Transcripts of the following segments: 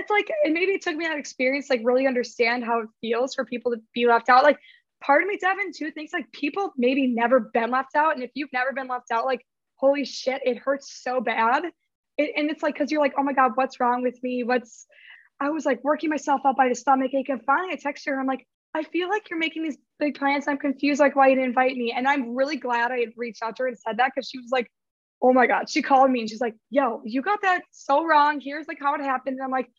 it's like, and maybe it took me that experience, like really understand how it feels for people to be left out. Like part of me, Devin, too, thinks like people maybe never been left out. And if you've never been left out, like, holy shit, it hurts so bad. It, and it's like, cause you're like, oh my God, what's wrong with me? What's, I was like working myself up by the stomach ache. And finally I text her, I'm like, I feel like you're making these big plans. I'm confused, like why you didn't invite me. And I'm really glad I had reached out to her and said that because she was like, oh my God. She called me and she's like, yo, you got that so wrong. Here's like how it happened. And I'm like,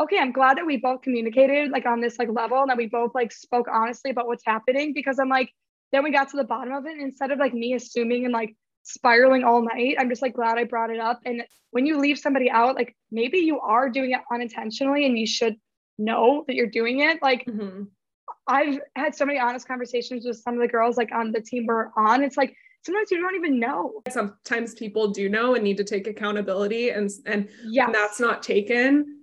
okay, I'm glad that we both communicated like on this like level and that we both like spoke honestly about what's happening because I'm like, then we got to the bottom of it. And instead of like me assuming and like spiraling all night, I'm just like glad I brought it up. And when you leave somebody out, like maybe you are doing it unintentionally and you should know that you're doing it. Like mm-hmm. I've had so many honest conversations with some of the girls like on the team we're on. It's like sometimes you don't even know. Sometimes people do know and need to take accountability and and yes. that's not taken.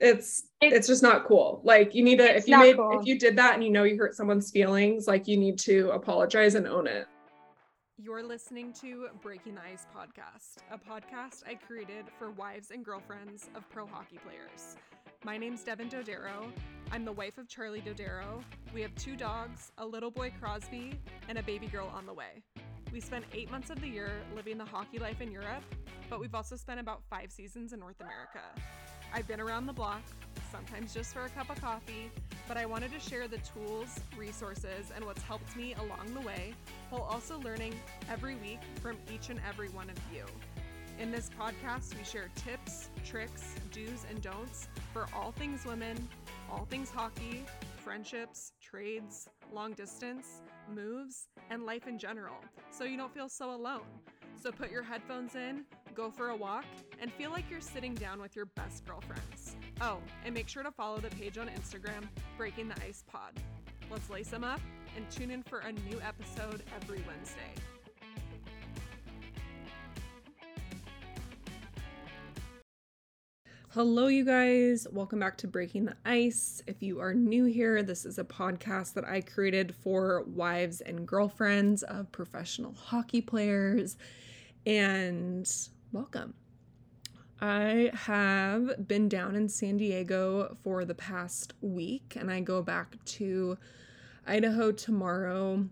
It's, it's it's just not cool. Like you need to if you made cool. if you did that and you know you hurt someone's feelings, like you need to apologize and own it. You're listening to Breaking the Ice podcast, a podcast I created for wives and girlfriends of pro hockey players. My name's Devin Dodero. I'm the wife of Charlie Dodero. We have two dogs, a little boy Crosby, and a baby girl on the way. We spent eight months of the year living the hockey life in Europe, but we've also spent about five seasons in North America. I've been around the block, sometimes just for a cup of coffee, but I wanted to share the tools, resources, and what's helped me along the way, while also learning every week from each and every one of you. In this podcast, we share tips, tricks, do's, and don'ts for all things women, all things hockey, friendships, trades, long distance, moves, and life in general, so you don't feel so alone. So put your headphones in, go for a walk, and feel like you're sitting down with your best girlfriends. Oh, and make sure to follow the page on Instagram, Breaking the Ice Pod. Let's lace them up and tune in for a new episode every Wednesday. Hello, you guys. Welcome back to Breaking the Ice. If you are new here, this is a podcast that I created for wives and girlfriends of professional hockey players. And welcome. I have been down in San Diego for the past week, and I go back to Idaho tomorrow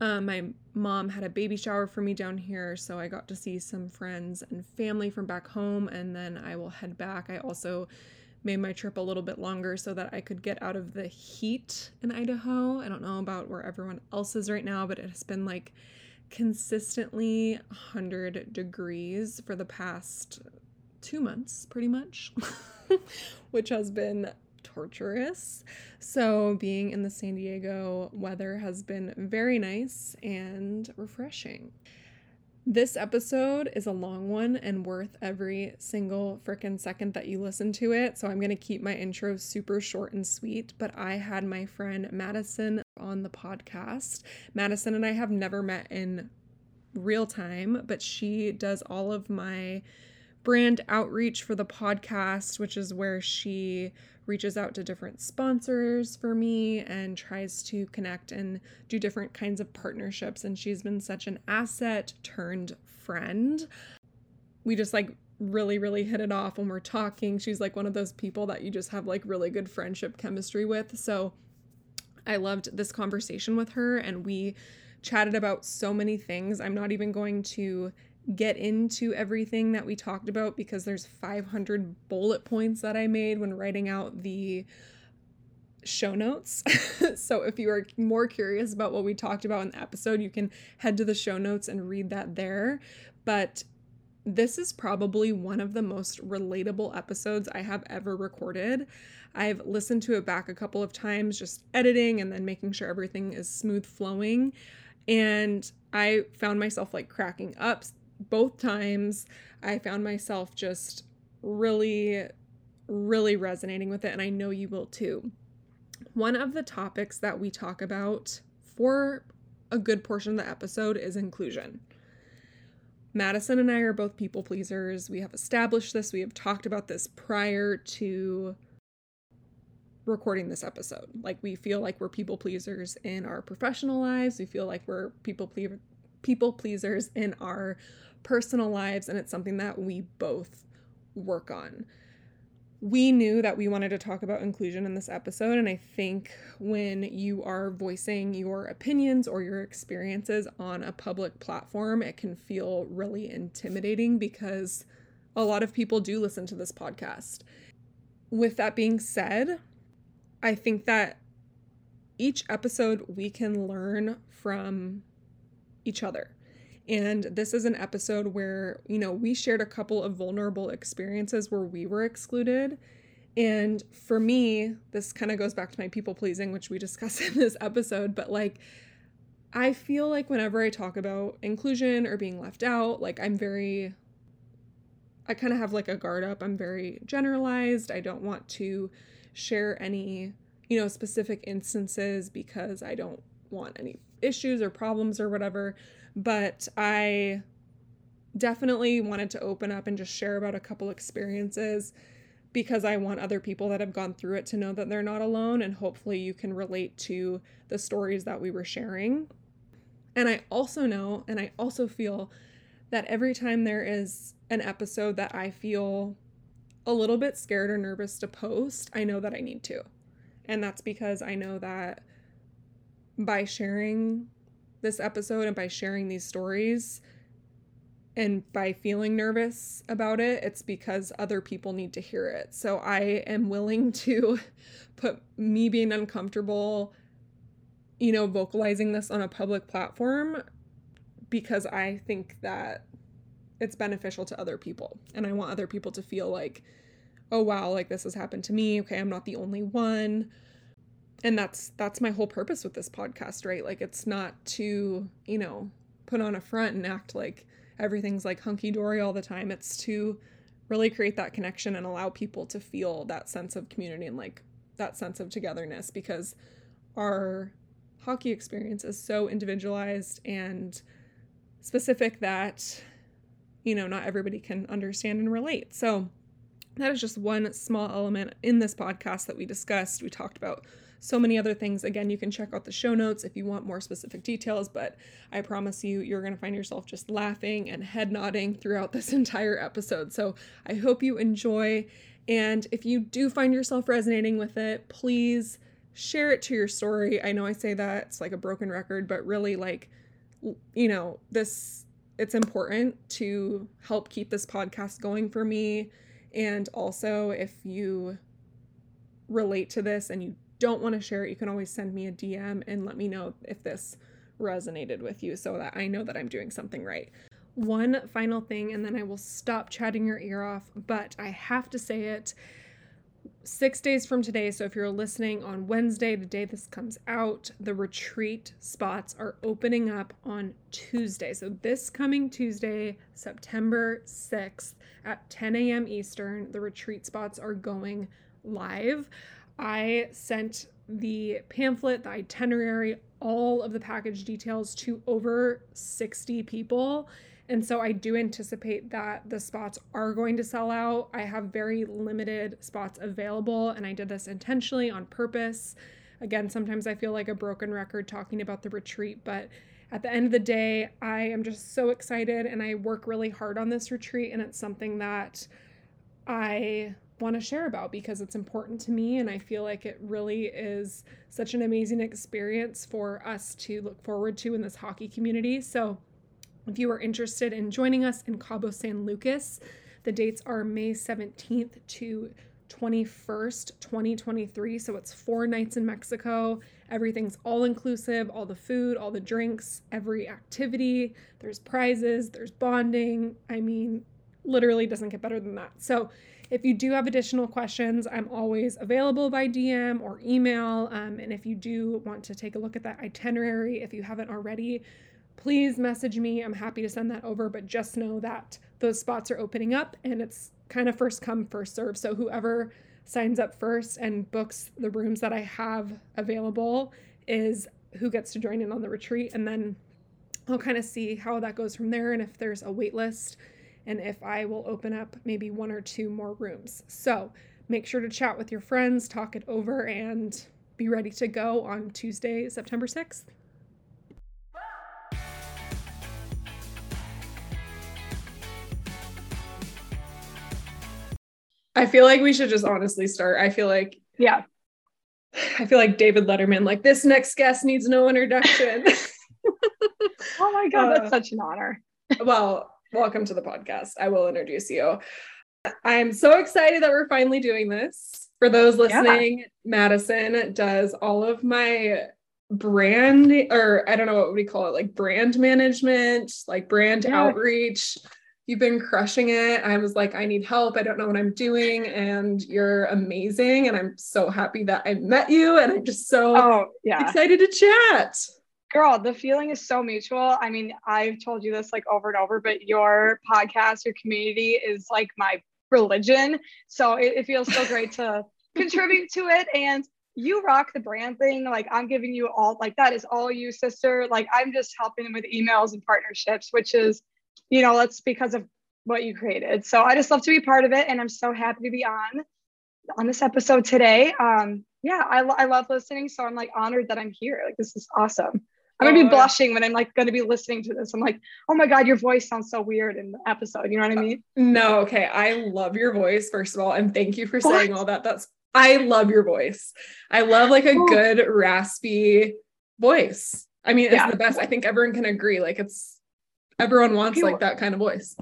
um, my mom had a baby shower for me down here, so I got to see some friends and family from back home, and then I will head back. I also made my trip a little bit longer so that I could get out of the heat in Idaho. I don't know about where everyone else is right now, but it has been like consistently 100 degrees for the past two months, pretty much, which has been torturous. So, being in the San Diego weather has been very nice and refreshing. This episode is a long one and worth every single freaking second that you listen to it. So I'm going to keep my intro super short and sweet. But I had my friend Madison on the podcast. Madison and I have never met in real time, but she does all of my brand outreach for the podcast, which is where she reaches out to different sponsors for me and tries to connect and do different kinds of partnerships. And she's been such an asset turned friend. We just like really, really hit it off when we're talking. She's like one of those people that you just have like really good friendship chemistry with. So I loved this conversation with her and we chatted about so many things. I'm not even going to get into everything that we talked about because there's 500 bullet points that I made when writing out the show notes. so if you are more curious about what we talked about in the episode, you can head to the show notes and read that there. But this is probably one of the most relatable episodes I have ever recorded. I've listened to it back a couple of times, just editing and then making sure everything is smooth flowing. And I found myself like cracking up both times I found myself just really, really resonating with it, and I know you will too. One of the topics that we talk about for a good portion of the episode is inclusion. Madison and I are both people pleasers. We have established this, we have talked about this prior to recording this episode. Like, we feel like we're people pleasers in our professional lives, we feel like we're people ple- people pleasers in our personal lives, and it's something that we both work on. we knew that we wanted to talk about inclusion in this episode. And I think when you are voicing your opinions or your experiences on a public platform, it can feel really intimidating because a lot of people do listen to this podcast. With that being said, I think that each episode we can learn from each other. And this is an episode where, you know, we shared a couple of vulnerable experiences where we were excluded. And for me, this kind of goes back to my people pleasing, which we discuss in this episode, but like, I feel like whenever I talk about inclusion or being left out, like, I'm very, I kind of have like a guard up. I'm very generalized. I don't want to share any, you know, specific instances because I don't want any issues or problems or whatever but I definitely wanted to open up and just share about a couple experiences because I want other people that have gone through it to know that they're not alone and hopefully you can relate to the stories that we were sharing. And I also know and I also feel that every time there is an episode that I feel a little bit scared or nervous to post, I know that I need to. And that's because I know that by sharing this episode and by sharing these stories and by feeling nervous about it, it's because other people need to hear it. So I am willing to put me being uncomfortable, you know, vocalizing this on a public platform because I think that it's beneficial to other people. And I want other people to feel like, oh, wow, like this has happened to me. Okay, I'm not the only one and that's that's my whole purpose with this podcast right? Like it's not to you know put on a front and act like everything's like hunky-dory all the time. It's to really create that connection and allow people to feel that sense of community and like that sense of togetherness because our hockey experience is so individualized and specific that you know not everybody can understand and relate. So that is just one small element in this podcast that we discussed. We talked about so many other things. Again, you can check out the show notes if you want more specific details, but I promise you, you're going to find yourself just laughing and head nodding throughout this entire episode. So I hope you enjoy. And if you do find yourself resonating with it, please share it to your story. I know I say that it's like a broken record, but really, like, you know, this it's important to help keep this podcast going for me. And also, if you relate to this and you don't want to share it, you can always send me a DM and let me know if this resonated with you so that I know that I'm doing something right. One final thing, and then I will stop chatting your ear off, but I have to say it six days from today. So if you're listening on Wednesday, the day this comes out, the retreat spots are opening up on Tuesday. So this coming Tuesday, September 6th at 10 a.m. Eastern, the retreat spots are going live. I sent the pamphlet, the itinerary, all of the package details to over 60 people. And so I do anticipate that the spots are going to sell out. I have very limited spots available, and I did this intentionally on purpose. Again, sometimes I feel like a broken record talking about the retreat, but at the end of the day, I am just so excited and I work really hard on this retreat, and it's something that I want to share about because it's important to me and I feel like it really is such an amazing experience for us to look forward to in this hockey community. So, if you are interested in joining us in Cabo San Lucas, the dates are May 17th to 21st, 2023. So it's four nights in Mexico. Everything's all inclusive, all the food, all the drinks, every activity. There's prizes, there's bonding. I mean, literally doesn't get better than that. So if you do have additional questions, I'm always available by DM or email. Um, and if you do want to take a look at that itinerary, if you haven't already, please message me. I'm happy to send that over, but just know that those spots are opening up and it's kind of first come, first serve. So whoever signs up first and books the rooms that I have available is who gets to join in on the retreat. And then I'll kind of see how that goes from there and if there's a wait list and if I will open up maybe one or two more rooms. So make sure to chat with your friends, talk it over, and be ready to go on Tuesday, September 6th. I feel like we should just honestly start. I feel like yeah. I feel like David Letterman, like this next guest needs no introduction. oh my God, that's uh, such an honor. well, welcome to the podcast. I will introduce you. I'm so excited that we're finally doing this. For those listening, yeah. Madison does all of my brand, or I don't know what we call it, like brand management, like brand yeah. outreach. You've been crushing it. I was like, I need help. I don't know what I'm doing. And you're amazing. And I'm so happy that I met you. And I'm just so oh, yeah. excited to chat girl the feeling is so mutual i mean i've told you this like over and over but your podcast your community is like my religion. So it, it feels so great to contribute to it. And you rock the brand thing. Like I'm giving you all like that is all you, sister. Like I'm just helping with emails and partnerships, which is, you know, that's because of what you created. So I just love to be part of it. And I'm so happy to be on on this episode today. Um, yeah, I, I love listening. So I'm like honored that I'm here. Like this is awesome. I'm gonna be blushing when I'm like gonna be listening to this. I'm like, oh my god, your voice sounds so weird in the episode. You know what I uh, mean? No, okay. I love your voice, first of all, and thank you for saying all that. That's I love your voice. I love like a oh. good raspy voice. I mean, it's yeah. the best. I think everyone can agree. Like it's everyone wants like that kind of voice.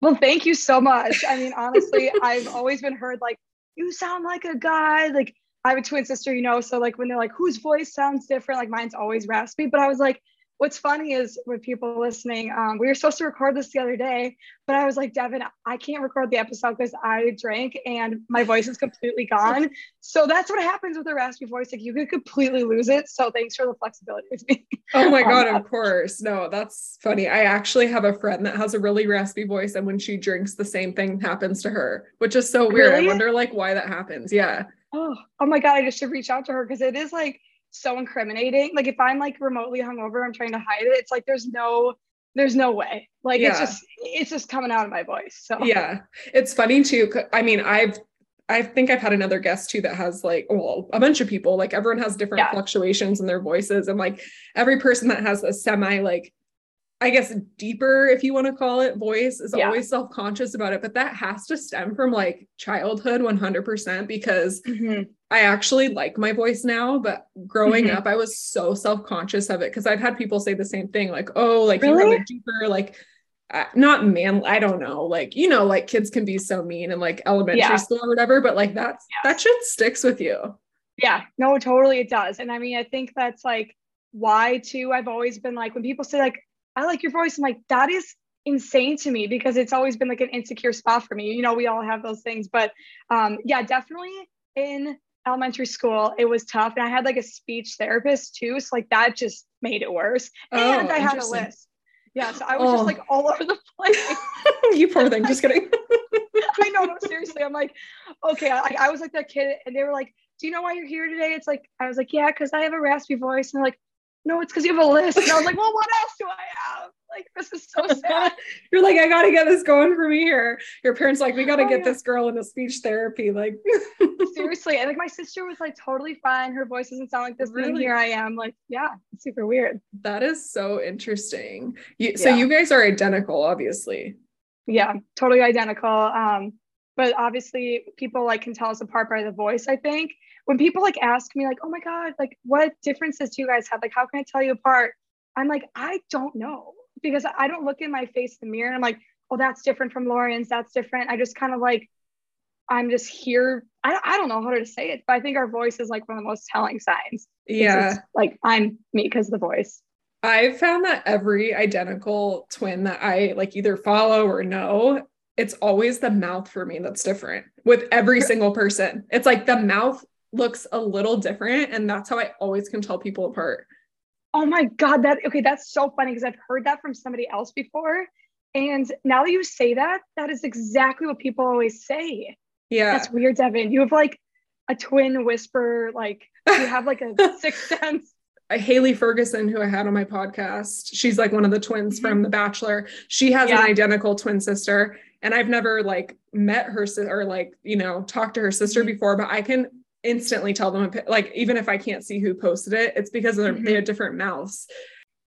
Well, thank you so much. I mean, honestly, I've always been heard like you sound like a guy. Like I have a twin sister, you know, so like when they're like, whose voice sounds different, like mine's always raspy. But I was like, what's funny is with people listening, um, we were supposed to record this the other day, but I was like, Devin, I can't record the episode because I drank and my voice is completely gone. So that's what happens with a raspy voice. Like you could completely lose it. So thanks for the flexibility with me. Oh my God, of course. No, that's funny. I actually have a friend that has a really raspy voice. And when she drinks, the same thing happens to her, which is so weird. Really? I wonder like why that happens. Yeah oh, oh my God, I just should reach out to her because it is like so incriminating. Like if I'm like remotely hungover, I'm trying to hide it. It's like there's no there's no way. Like yeah. it's just it's just coming out of my voice. So yeah, it's funny too. I mean, I've I think I've had another guest too that has like well a bunch of people like everyone has different yeah. fluctuations in their voices and like every person that has a semi like I guess deeper, if you want to call it, voice is yeah. always self conscious about it. But that has to stem from like childhood 100% because mm-hmm. I actually like my voice now. But growing mm-hmm. up, I was so self conscious of it because I've had people say the same thing like, oh, like really? you have a deeper, like, uh, not man, I don't know, like, you know, like kids can be so mean in like elementary yeah. school or whatever, but like that's yes. that shit sticks with you. Yeah, no, totally it does. And I mean, I think that's like why too. I've always been like, when people say, like, I like your voice. I'm like, that is insane to me because it's always been like an insecure spot for me. You know, we all have those things, but um, yeah, definitely in elementary school, it was tough. And I had like a speech therapist too. So like that just made it worse. Oh, and I had a list. Yeah. So I was oh. just like all over the place. you poor thing. Just kidding. I know, no, seriously. I'm like, okay. I, I was like that kid and they were like, do you know why you're here today? It's like, I was like, yeah, because I have a raspy voice. And they're like, no, it's because you have a list. And I was like, well, what else do I have? Like, this is so sad. You're like, I gotta get this going for me here. Your parents like, we gotta oh, get yeah. this girl into speech therapy. Like seriously. And like my sister was like totally fine. Her voice doesn't sound like this. Really? And here I am. Like, yeah, super weird. That is so interesting. You, so you guys are identical, obviously. Yeah, totally identical. Um, but obviously people like can tell us apart by the voice, I think when people like ask me like oh my god like what differences do you guys have? Like how can i tell you apart? I'm like i don't know because i don't look in my face in the mirror and i'm like oh that's different from lauren's that's different i just kind of like i'm just here. I, I don't know how to say it but i think our voice is like one of the most telling signs. Yeah. like i'm me because of the voice. I've found that every identical twin that I like either follow or know, it's always the mouth for me that's different with every single person. It's like the mouth looks a little different. And that's how I always can tell people apart. Oh my God. That okay, that's so funny because I've heard that from somebody else before. And now that you say that, that is exactly what people always say. Yeah. That's weird, Devin. You have like a twin whisper, like you have like a sixth sense. Haley Ferguson, who I had on my podcast, she's like one of the twins mm-hmm. from The Bachelor. She has yeah. an identical twin sister, and I've never like met her or like you know talked to her sister mm-hmm. before, but I can instantly tell them like even if I can't see who posted it, it's because mm-hmm. they have different mouths.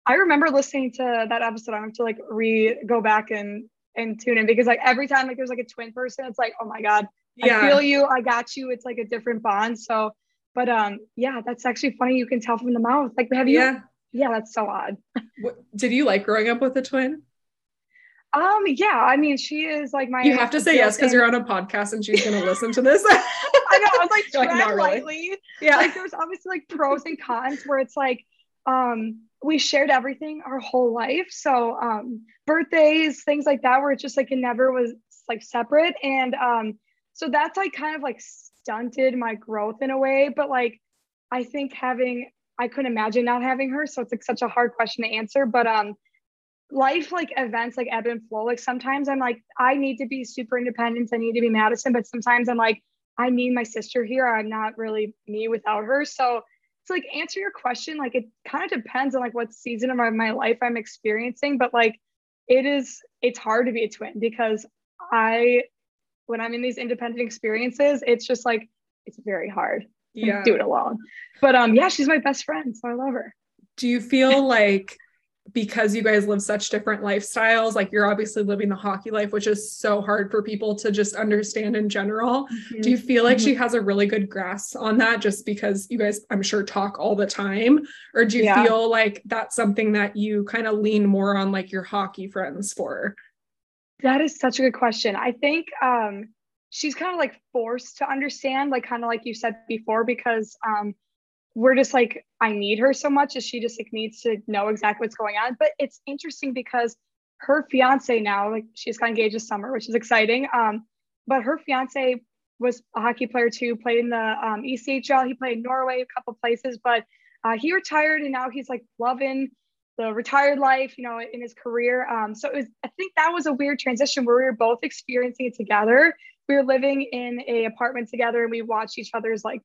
I remember listening to that episode. I have to like re go back and and tune in because like every time like there's like a twin person, it's like oh my god, yeah. I feel you. I got you. It's like a different bond. So, but um, yeah, that's actually funny. You can tell from the mouth. Like, have you? Yeah, yeah that's so odd. Did you like growing up with a twin? Um, yeah, I mean, she is like my. You have to say yes because you're on a podcast and she's gonna listen to this. I know. I was like, like not really. lightly. Yeah. Like there's obviously like pros and cons where it's like, um, we shared everything our whole life. So um, birthdays, things like that, where it's just like it never was like separate. And um, so that's like kind of like stunted my growth in a way. But like I think having I couldn't imagine not having her. So it's like such a hard question to answer. But um life like events like ebb and flow. Like sometimes I'm like, I need to be super independent. I need to be Madison, but sometimes I'm like, I need my sister here. I'm not really me without her. So it's like answer your question, like it kind of depends on like what season of my, my life I'm experiencing, but like it is it's hard to be a twin because I when I'm in these independent experiences, it's just like it's very hard yeah. do it alone. But um yeah, she's my best friend, so I love her. Do you feel like because you guys live such different lifestyles like you're obviously living the hockey life which is so hard for people to just understand in general mm-hmm. do you feel like mm-hmm. she has a really good grasp on that just because you guys i'm sure talk all the time or do you yeah. feel like that's something that you kind of lean more on like your hockey friends for that is such a good question i think um she's kind of like forced to understand like kind of like you said before because um we're just like i need her so much as she just like needs to know exactly what's going on. But it's interesting because her fiance now like she's got engaged this summer which is exciting. Um but her fiance was a hockey player too played in the um, echl he played in norway a couple places but uh, he retired and now he's like loving the retired life you know in his career. Um so it was i think that was a weird transition where we were both experiencing it together. We were living in a apartment together and we watched each other's like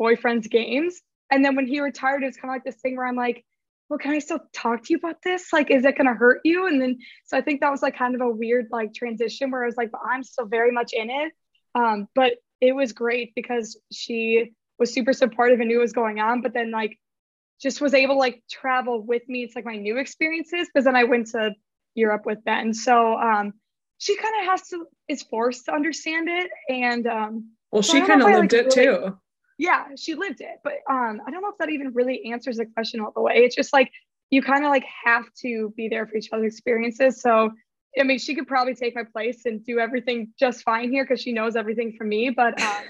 boyfriends games and then when he retired, it was kind of like this thing where I'm like, well, can I still talk to you about this? Like, is it going to hurt you? And then, so I think that was like kind of a weird like transition where I was like, but I'm still very much in it. Um, but it was great because she was super supportive and knew what was going on. But then like, just was able to like travel with me. It's like my new experiences because then I went to Europe with Ben. So um, she kind of has to is forced to understand it. And um, well, so she kind of lived like, it really, too yeah, she lived it. But um, I don't know if that even really answers the question all the way. It's just like you kind of like have to be there for each other's experiences. So I mean, she could probably take my place and do everything just fine here because she knows everything from me. But um,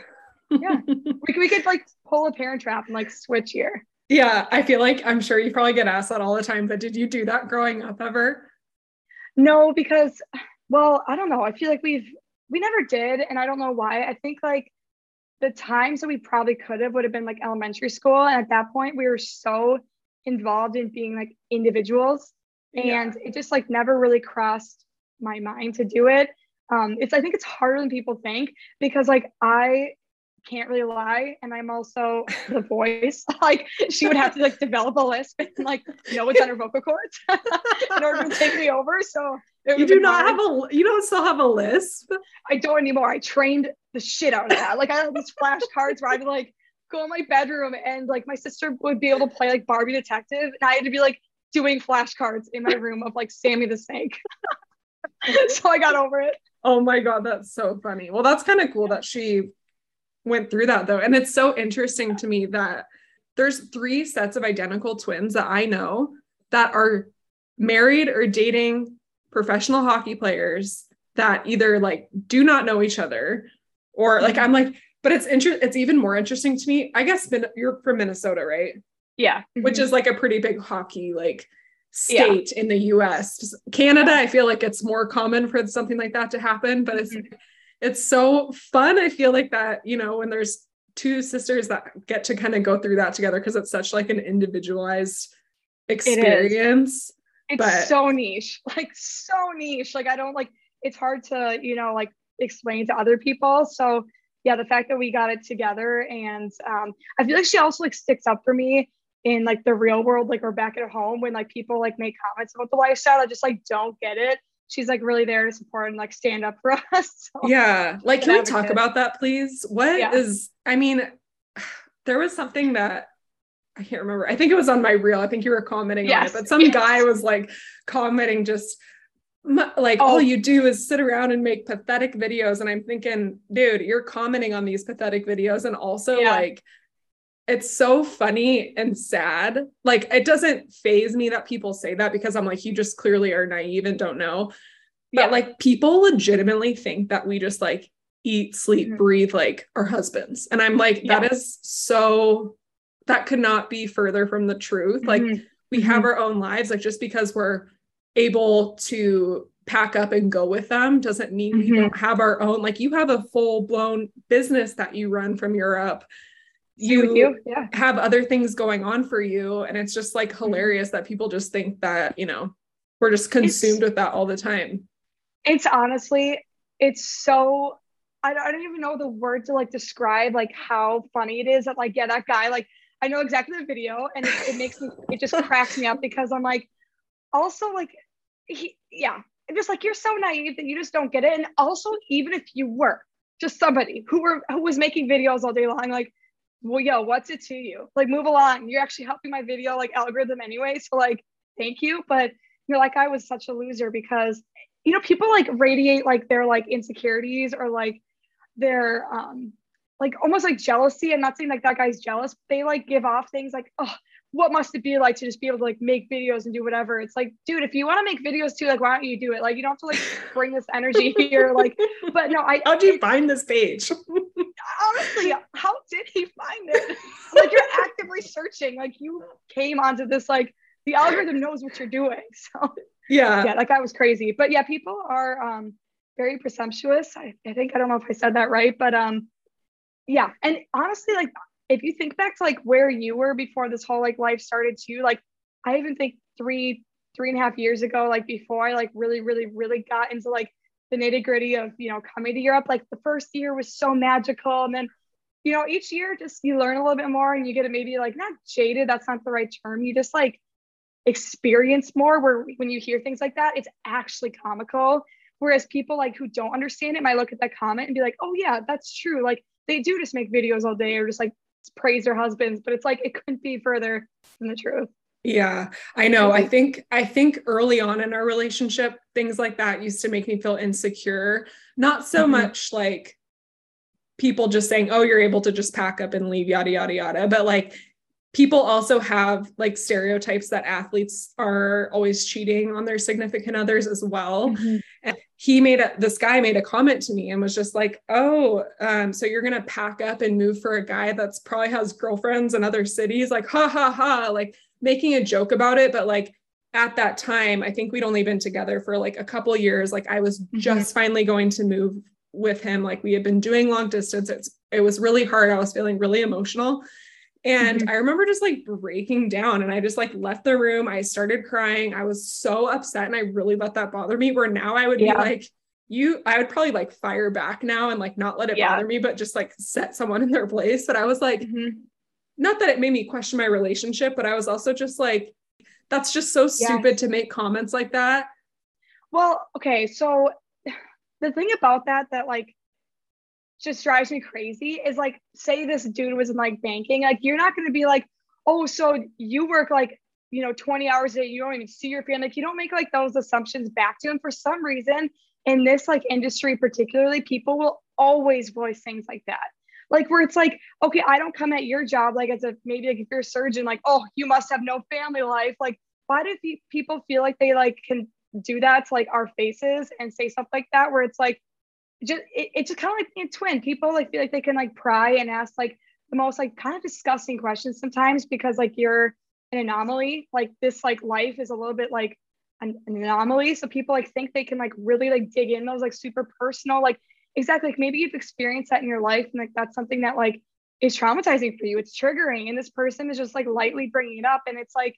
yeah, we, we could like pull a parent trap and like switch here. Yeah, I feel like I'm sure you probably get asked that all the time, but did you do that growing up ever? No, because well, I don't know. I feel like we've we never did, and I don't know why. I think like the times that we probably could have would have been like elementary school. And at that point, we were so involved in being like individuals. And yeah. it just like never really crossed my mind to do it. Um, it's I think it's harder than people think because like I can't really lie and i'm also the voice like she would have to like develop a lisp and like know what's on her vocal cords in order to take me over so you do not hard. have a you don't still have a lisp. i don't anymore i trained the shit out of that. Like i had these flashcards where i'd be like go in my bedroom and like my sister would be able to play like barbie detective and i had to be like doing flashcards in my room of like sammy the snake. So i got over it. Oh my god that's so funny. Well that's kind of cool that she went through that though. And it's so interesting to me that there's three sets of identical twins that I know that are married or dating professional hockey players that either like do not know each other or like I'm like, but it's interesting. It's even more interesting to me. I guess you're from Minnesota, right? Yeah. Mm-hmm. Which is like a pretty big hockey like state yeah. in the US. Canada, I feel like it's more common for something like that to happen, but it's mm-hmm it's so fun. I feel like that, you know, when there's two sisters that get to kind of go through that together because it's such like an individualized experience. It it's but... so niche, like so niche. Like I don't like it's hard to, you know, like explain to other people. So yeah, the fact that we got it together and um, I feel like she also like sticks up for me in like the real world, like we're back at home when like people like make comments about the lifestyle. I just like don't get it she's like really there to support and like stand up for us. So, yeah. Like, can we talk about that, please? What yeah. is? I mean, there was something that I can't remember. I think it was on my reel. I think you were commenting yes. on it, but some yes. guy was like commenting just like oh. all you do is sit around and make pathetic videos and i'm thinking dude you're commenting on these pathetic videos and also yeah. like it's so funny and sad like it doesn't faze me that people say that because i'm like you just clearly are naive and don't know but yeah. like people legitimately think that we just like eat sleep mm-hmm. breathe like our husbands and i'm like yeah. that is so that could not be further from the truth mm-hmm. like we mm-hmm. have our own lives like just because we're able to pack up and go with them doesn't mean mm-hmm. we don't have our own like you have a full blown business that you run from Europe you, you. Yeah. have other things going on for you and it's just like mm-hmm. hilarious mm-hmm. that people just think that you know we're just consumed it's, with that all the time it's honestly it's so I don't, I don't even know the word to like describe like how funny it is that like yeah that guy like I know exactly the video and it, it makes me it just cracks me up because I'm like also like he yeah. Just like you're so naive that you just don't get it. And also even if you were just somebody who were who was making videos all day long like well yo what's it to you? Like move along. You're actually helping my video like algorithm anyway. So like thank you. But you're like i was such a loser because you know people like radiate like their like insecurities or like their um like almost like jealousy. I'm not saying like that guy's jealous. They like give off things like, oh, what must it be like to just be able to like make videos and do whatever? It's like, dude, if you want to make videos too, like why don't you do it? Like you don't have to like bring this energy here. Like, but no, I how'd you find this page? honestly, how did he find it? Like you're actively searching. Like you came onto this, like the algorithm knows what you're doing. So yeah. Yeah, like that was crazy. But yeah, people are um very presumptuous. I, I think I don't know if I said that right, but um yeah and honestly like if you think back to like where you were before this whole like life started too like i even think three three and a half years ago like before i like really really really got into like the nitty gritty of you know coming to europe like the first year was so magical. And then you know each year just you learn a little bit more and you get maybe like not jaded that's not the right term you just like experience more where when you hear things like that it's actually comical. Whereas people like who don't understand it might look at that comment and be like oh yeah that's true. Like they do just make videos all day or just like praise their husbands, but it's like it couldn't be further from the truth. Yeah, I know. I think I think early on in our relationship, things like that used to make me feel insecure. Not so mm-hmm. much like people just saying, "Oh, you're able to just pack up and leave," yada yada yada. But like people also have like stereotypes that athletes are always cheating on their significant others as well. Mm-hmm. And he made a this guy made a comment to me and was just like, "Oh, um, so you're gonna pack up and move for a guy that's probably has girlfriends in other cities?" Like, ha ha ha, like making a joke about it, but like at that time, I think we'd only been together for like a couple years. Like I was mm-hmm. just finally going to move with him. Like we had been doing long distance. It's it was really hard. I was feeling really emotional. And mm-hmm. I remember just like breaking down and I just like left the room. I started crying. I was so upset and I really let that bother me. Where now I would yeah. be like, you, I would probably like fire back now and like not let it yeah. bother me, but just like set someone in their place. But I was like, mm-hmm. not that it made me question my relationship, but I was also just like, that's just so stupid yes. to make comments like that. Well, okay. So the thing about that, that like just drives me crazy is like say this dude was in like banking like you're not going to be like oh so you work like you know 20 hours a day you don't even see your family like you don't make like those assumptions back to him for some reason. In this like industry particularly people will always voice things like that. Like where it's like okay i don't come at your job like as a maybe like if you're a surgeon like oh you must have no family life. Like why do people feel like they like can do that to like our faces and say stuff like that where it's like just it, it's just kind of like being a twin. People like feel like they can like pry and ask like the most like kind of disgusting questions sometimes because like you're an anomaly. Like this like life is a little bit like an, an anomaly. So people like think they can like really like dig in those like super personal like exactly like maybe you've experienced that in your life and like that's something that like is traumatizing for you. It's triggering and this person is just like lightly bringing it up and it's like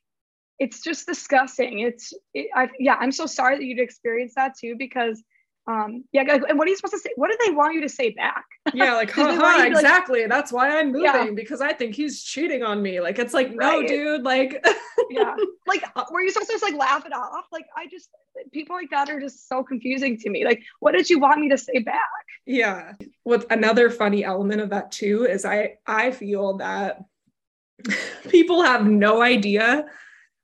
it's just disgusting. It's it, I yeah, I'm so sorry that you'd experienced that too because um yeah and what are you supposed to say? What do they want you to say back? Yeah like haha exactly like, that's why i'm moving yeah. because i think he's cheating on me. Like it's like no right. dude like yeah. Like uh, were you supposed to just like laugh it off? Like i just people like that are just so confusing to me. Like what did you want me to say back? Yeah. With another funny element of that too is i i feel that people have no idea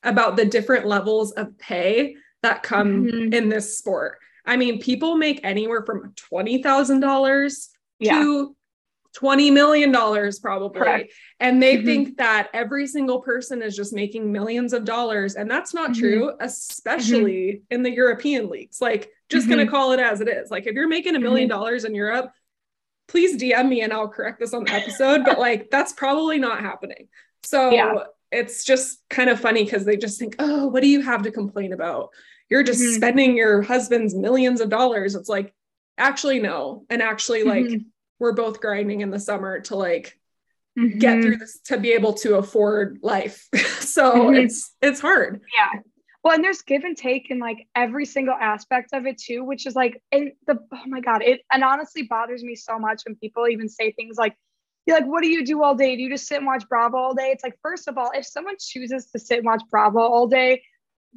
about the different levels of pay that come mm-hmm. in this sport. I mean, people make anywhere from $20,000 yeah. to 20 million dollars probably Correct. and they mm-hmm. think that every single person is just making millions of dollars and that's not mm-hmm. true especially mm-hmm. in the european leagues like just gonna mm-hmm. call it as it is like if you're making a million mm-hmm. dollars in europe please dm me and i'll correct this on the episode but like that's probably not happening so yeah. it's just kind of funny because they just think oh what do you have to complain about you're just mm-hmm. spending your husband's millions of dollars it's like actually no and actually like we're both grinding in the summer to like mm-hmm. get through this to be able to afford life. so mm-hmm. it's it's hard. Yeah. Well, and there's give and take in like every single aspect of it too, which is like, and the oh my god, it and honestly bothers me so much when people even say things like, "You're like, what do you do all day? Do you just sit and watch Bravo all day?" It's like, first of all, if someone chooses to sit and watch Bravo all day,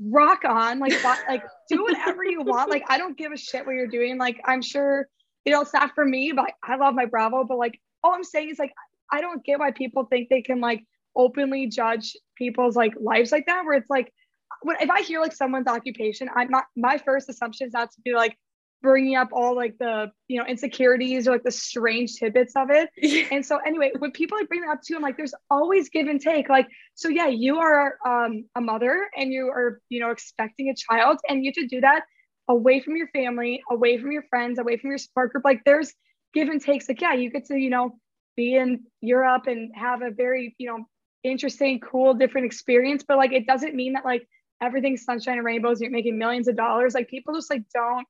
rock on, like, like do whatever you want. Like, I don't give a shit what you're doing. Like, I'm sure you know, it's not for me, but I love my Bravo. But like, all I'm saying is like, I don't get why people think they can like openly judge people's like lives like that. Where it's like, when if I hear like someone's occupation, I'm not my first assumption is not to be like bringing up all like the you know insecurities or like the strange tidbits of it. and so anyway, when people like bring that up too, I'm like, there's always give and take. Like, so yeah, you are um, a mother and you are you know expecting a child, and you have to do that away from your family, away from your friends, away from your support group. Like there's give and takes. Like, yeah, you get to, you know, be in Europe and have a very, you know, interesting, cool, different experience. But like it doesn't mean that like everything's sunshine and rainbows, you're making millions of dollars. Like people just like don't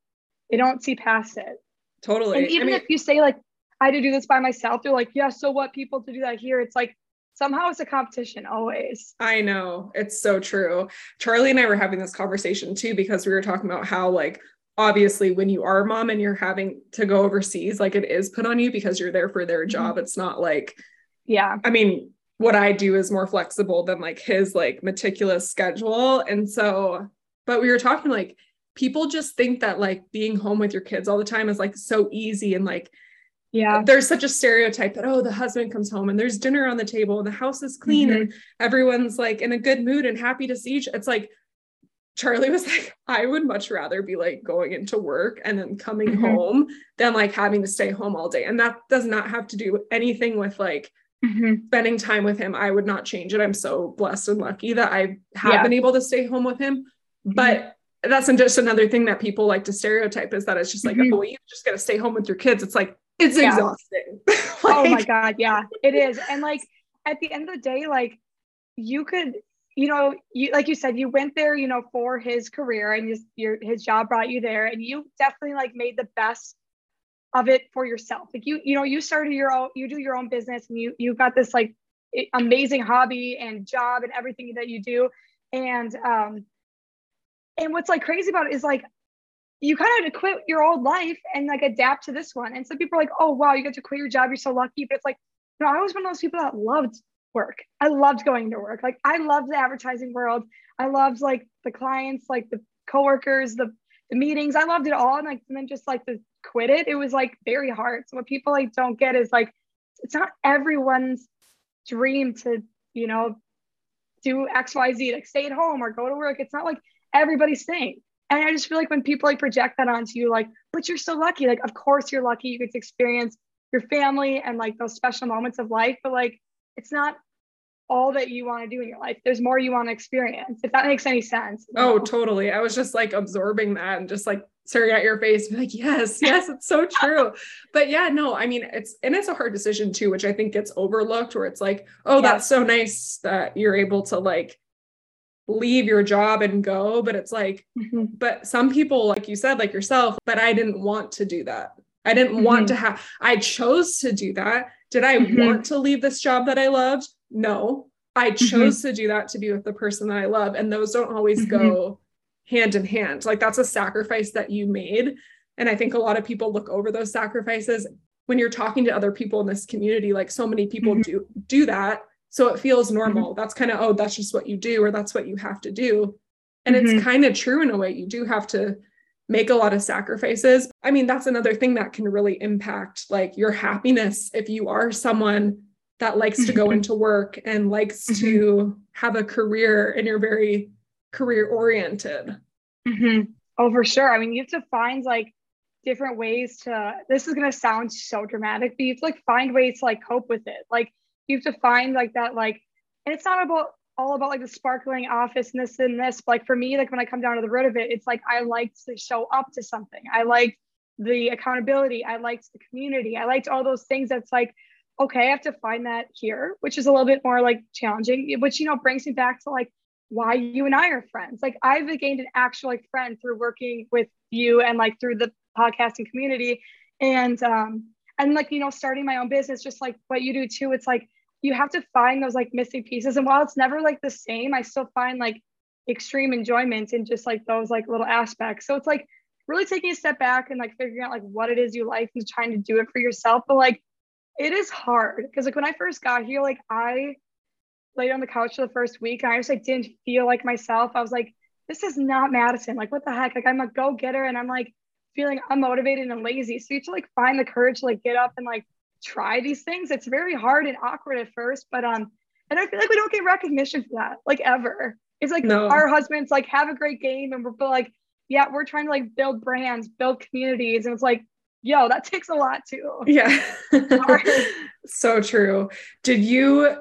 they don't see past it. Totally. And even I mean, if you say like I had to do this by myself, they're like, yeah, so what people to do that here? It's like somehow it's a competition always. I know. It's so true. Charlie and I were having this conversation too because we were talking about how like obviously when you are a mom and you're having to go overseas like it is put on you because you're there for their mm-hmm. job. It's not like yeah. I mean, what I do is more flexible than like his like meticulous schedule and so but we were talking like people just think that like being home with your kids all the time is like so easy and like yeah there's such a stereotype that oh the husband comes home and there's dinner on the table and the house is clean mm-hmm. and everyone's like in a good mood and happy to see each it's like charlie was like i would much rather be like going into work and then coming mm-hmm. home than like having to stay home all day and that does not have to do anything with like mm-hmm. spending time with him i would not change it i'm so blessed and lucky that i have yeah. been able to stay home with him but mm-hmm. That's just another thing that people like to stereotype is that it's just like mm-hmm. oh you just got to stay home with your kids it's like it's yeah. exhausting. like, oh my God. Yeah, it is. And like at the end of the day, like you could, you know, you like you said, you went there, you know, for his career and his your his job brought you there, and you definitely like made the best of it for yourself. Like you, you know, you started your own, you do your own business, and you you got this like amazing hobby and job and everything that you do, and um, and what's like crazy about it is like you kind of had to quit your old life and like adapt to this one. And some people are like, oh, wow, you get to quit your job. You're so lucky. But it's like, you know, I was one of those people that loved work. I loved going to work. Like I loved the advertising world. I loved like the clients, like the coworkers, the, the meetings. I loved it all. And like, and then just like to quit it, it was like very hard. So what people like don't get is like, it's not everyone's dream to, you know, do X, Y, Z, like stay at home or go to work. It's not like everybody's thing. And I just feel like when people like project that onto you, like, but you're so lucky. Like, of course you're lucky. You get to experience your family and like those special moments of life, but like, it's not all that you want to do in your life. There's more you want to experience. If that makes any sense. Oh, know? totally. I was just like absorbing that and just like staring at your face, like, yes, yes, it's so true. but yeah, no, I mean, it's and it's a hard decision too, which I think gets overlooked. Where it's like, oh, yeah. that's so nice that you're able to like leave your job and go but it's like mm-hmm. but some people like you said like yourself but i didn't want to do that i didn't mm-hmm. want to have i chose to do that did i mm-hmm. want to leave this job that i loved no i mm-hmm. chose to do that to be with the person that i love and those don't always mm-hmm. go hand in hand like that's a sacrifice that you made and i think a lot of people look over those sacrifices when you're talking to other people in this community like so many people mm-hmm. do do that so it feels normal. Mm-hmm. That's kind of, oh, that's just what you do, or that's what you have to do. And mm-hmm. it's kind of true in a way. You do have to make a lot of sacrifices. I mean, that's another thing that can really impact like your happiness if you are someone that likes to go mm-hmm. into work and likes mm-hmm. to have a career and you're very career oriented. Mm-hmm. Oh, for sure. I mean, you have to find like different ways to, this is going to sound so dramatic, but you have to like find ways to like cope with it. Like you have to find like that, like, and it's not about all about like the sparkling office and this and this. But like for me, like when I come down to the root of it, it's like I like to show up to something. I like the accountability. I liked the community. I liked all those things. That's like, okay, I have to find that here, which is a little bit more like challenging, which you know brings me back to like why you and I are friends. Like I've gained an actual like friend through working with you and like through the podcasting community. And um and like, you know, starting my own business, just like what you do too. It's like you have to find those like missing pieces. And while it's never like the same, I still find like extreme enjoyment in just like those like little aspects. So it's like really taking a step back and like figuring out like what it is you like and trying to do it for yourself. But like it is hard because like when I first got here, like I laid on the couch for the first week and I just like didn't feel like myself. I was like, this is not Madison. Like, what the heck? Like, I'm a go getter and I'm like feeling unmotivated and lazy. So you have to like find the courage to like get up and like try these things. It's very hard and awkward at first, but um, and I feel like we don't get recognition for that, like ever. It's like no. our husbands like have a great game and we're like, yeah, we're trying to like build brands, build communities. And it's like, yo, that takes a lot too. Yeah. so true. Did you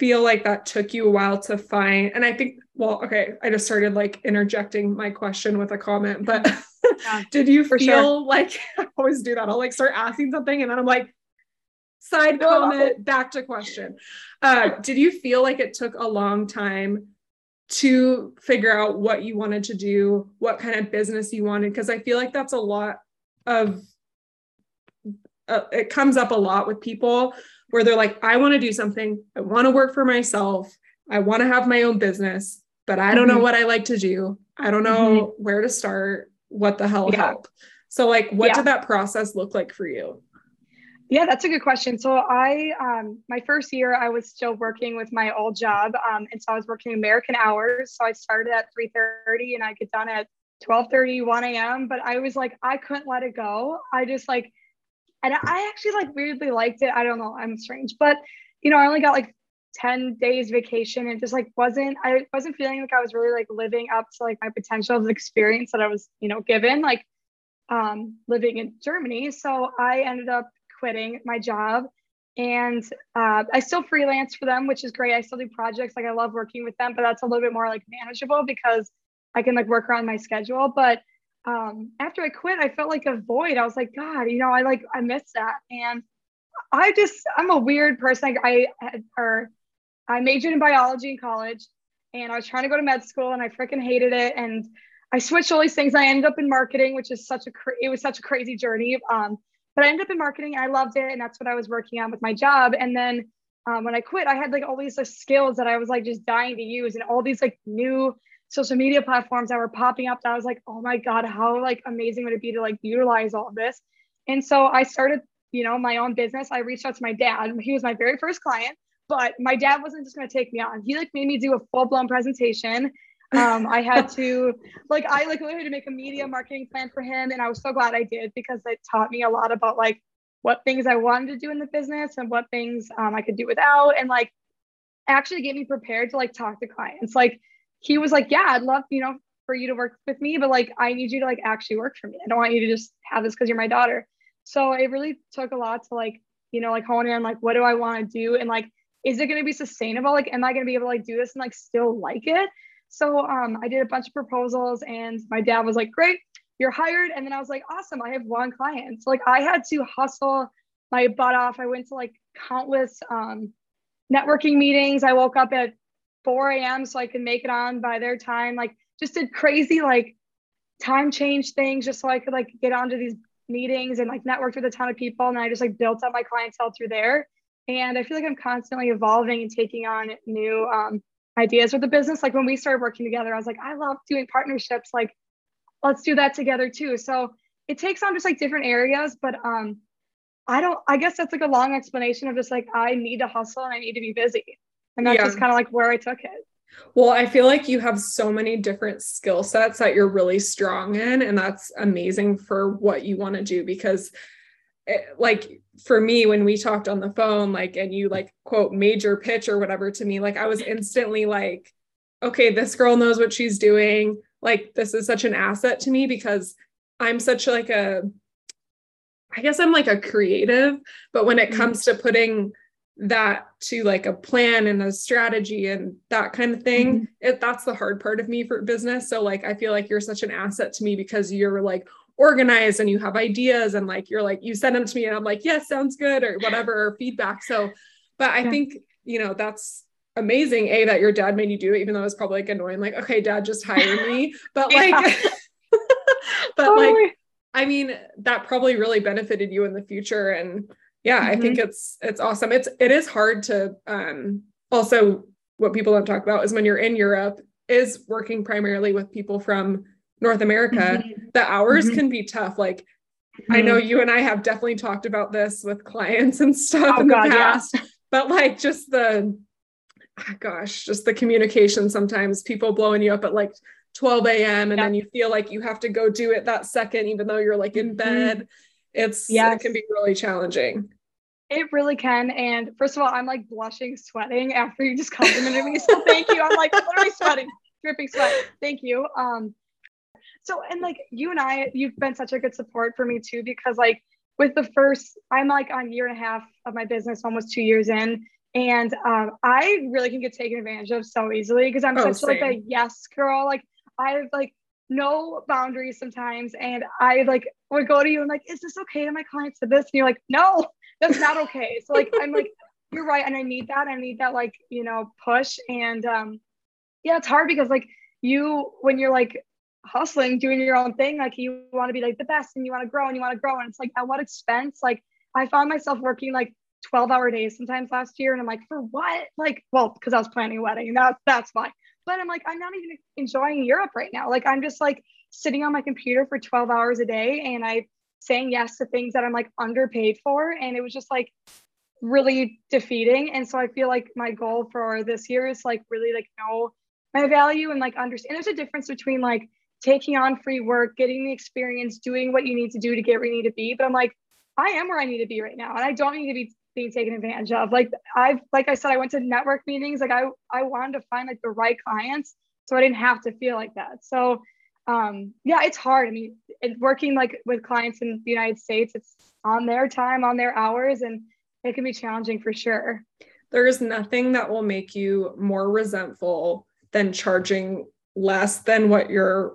feel like that took you a while to find and i think well okay i just started like interjecting my question with a comment but yeah, did you feel sure. like i always do that i'll like start asking something and then i'm like side comment back to question uh, did you feel like it took a long time to figure out what you wanted to do what kind of business you wanted because i feel like that's a lot of uh, it comes up a lot with people where they're like, I want to do something. I want to work for myself. I want to have my own business, but I don't mm-hmm. know what I like to do. I don't know mm-hmm. where to start. What the hell yeah. help? So, like, what yeah. did that process look like for you? Yeah, that's a good question. So I, um, my first year, I was still working with my old job, um, and so I was working American hours. So I started at three thirty, and I get done at 12:30, 1 a.m. But I was like, I couldn't let it go. I just like and I actually like weirdly liked it. I don't know, I'm strange, but you know, I only got like 10 days vacation and just like wasn't I wasn't feeling like I was really like living up to like my potential of the experience that I was, you know, given like um living in Germany. So I ended up quitting my job and uh, I still freelance for them, which is great. I still do projects. Like I love working with them, but that's a little bit more like manageable because I can like work around my schedule. But um, after I quit, I felt like a void. I was like, God, you know, I like, I miss that. And I just, I'm a weird person. I, I or I majored in biology in college and I was trying to go to med school and I freaking hated it. And I switched all these things. I ended up in marketing, which is such a, it was such a crazy journey. Um, but I ended up in marketing. I loved it. And that's what I was working on with my job. And then um, when I quit, I had like all these like, skills that I was like just dying to use and all these like new social media platforms that were popping up that I was like, oh my God, how like amazing would it be to like utilize all of this? And so I started, you know, my own business. I reached out to my dad. He was my very first client, but my dad wasn't just going to take me on. He like made me do a full blown presentation. Um, I had to like I like literally had to make a media marketing plan for him, and I was so glad I did because it taught me a lot about like what things I wanted to do in the business and what things um, I could do without, and like actually get me prepared to like talk to clients. Like he was like, Yeah, I'd love, you know, for you to work with me, but like, I need you to like actually work for me. I don't want you to just have this because you're my daughter. So it really took a lot to like, you know, like hone in, like, what do I want to do? And like, is it going to be sustainable? Like, am I going to be able to like do this and like still like it? So um, I did a bunch of proposals and my dad was like, great, you're hired. And then I was like, awesome, I have one client. So like I had to hustle my butt off. I went to like countless um, networking meetings. I woke up at 4 a.m. so I could make it on by their time. Like just did crazy like time change things just so I could like get onto these meetings and like networked with a ton of people. And I just like built up my clientele through there. And I feel like I'm constantly evolving and taking on new um, ideas with the business. Like when we started working together, I was like, I love doing partnerships. Like, let's do that together too. So it takes on just like different areas, but um, I don't, I guess that's like a long explanation of just like, I need to hustle and I need to be busy. And that's yeah. just kind of like where I took it. Well, I feel like you have so many different skill sets that you're really strong in. And that's amazing for what you want to do because, it, like, for me, when we talked on the phone, like, and you like quote major pitch or whatever to me, like, I was instantly like, okay, this girl knows what she's doing. like this is such an asset to me because I'm such like a I guess I'm like a creative, but when it mm-hmm. comes to putting that to like a plan and a strategy and that kind of thing, mm-hmm. it that's the hard part of me for business. So like I feel like you're such an asset to me because you're like organized and you have ideas and like you're like you send them to me and I'm like, yes, sounds good or whatever or feedback. So but I yeah. think, you know, that's amazing a that your dad made you do it even though it's probably like annoying like okay dad just hire me but like but totally. like i mean that probably really benefited you in the future and yeah mm-hmm. i think mm-hmm. it's it's awesome it's it is hard to um also what people don't talk about is when you're in europe is working primarily with people from north america mm-hmm. The hours mm-hmm. can be tough like I know mm-hmm. you and I have definitely talked about this with clients and stuff oh, in God, the past, yeah. but like just the Ah, gosh, just the communication sometimes people blowing you up at like 12 a.m. and then you feel like you have to go do it that second, even though you're like in mm-hmm. bed. It's yeah, it can be really challenging. It really can. And first of all, I'm like blushing, sweating after you just complimented me. So thank you. I'm like literally sweating, dripping sweat. Thank you. Um, so and like you and I, you've been such a good support for me too, because like with the first, I'm like on year and a half of my business, almost two years in. And um, I really can get taken advantage of so easily because I'm oh, such same. like a yes girl. Like I have like no boundaries sometimes. And I like would go to you and like, is this okay to my clients to this? And you're like, no, that's not okay. so like I'm like, you're right. And I need that. I need that like, you know, push. And um, yeah, it's hard because like you when you're like hustling, doing your own thing, like you want to be like the best and you want to grow and you want to grow. And it's like at what expense? Like I found myself working like 12 hour days sometimes last year. And I'm like, for what? Like, well, because I was planning a wedding and that's that's why. But I'm like, I'm not even enjoying Europe right now. Like I'm just like sitting on my computer for 12 hours a day and I saying yes to things that I'm like underpaid for. And it was just like really defeating. And so I feel like my goal for this year is like really like know my value and like understand there's a difference between like taking on free work, getting the experience, doing what you need to do to get where you need to be. But I'm like, I am where I need to be right now. And I don't need to be being taken advantage of. Like I've, like I said, I went to network meetings. Like I, I wanted to find like the right clients, so I didn't have to feel like that. So, um, yeah, it's hard. I mean, working like with clients in the United States, it's on their time, on their hours, and it can be challenging for sure. There is nothing that will make you more resentful than charging less than what you're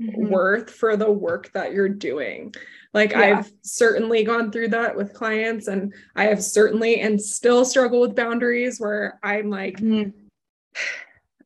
mm-hmm. worth for the work that you're doing. Like yeah. I've certainly gone through that with clients and I have certainly and still struggle with boundaries where I'm like mm-hmm.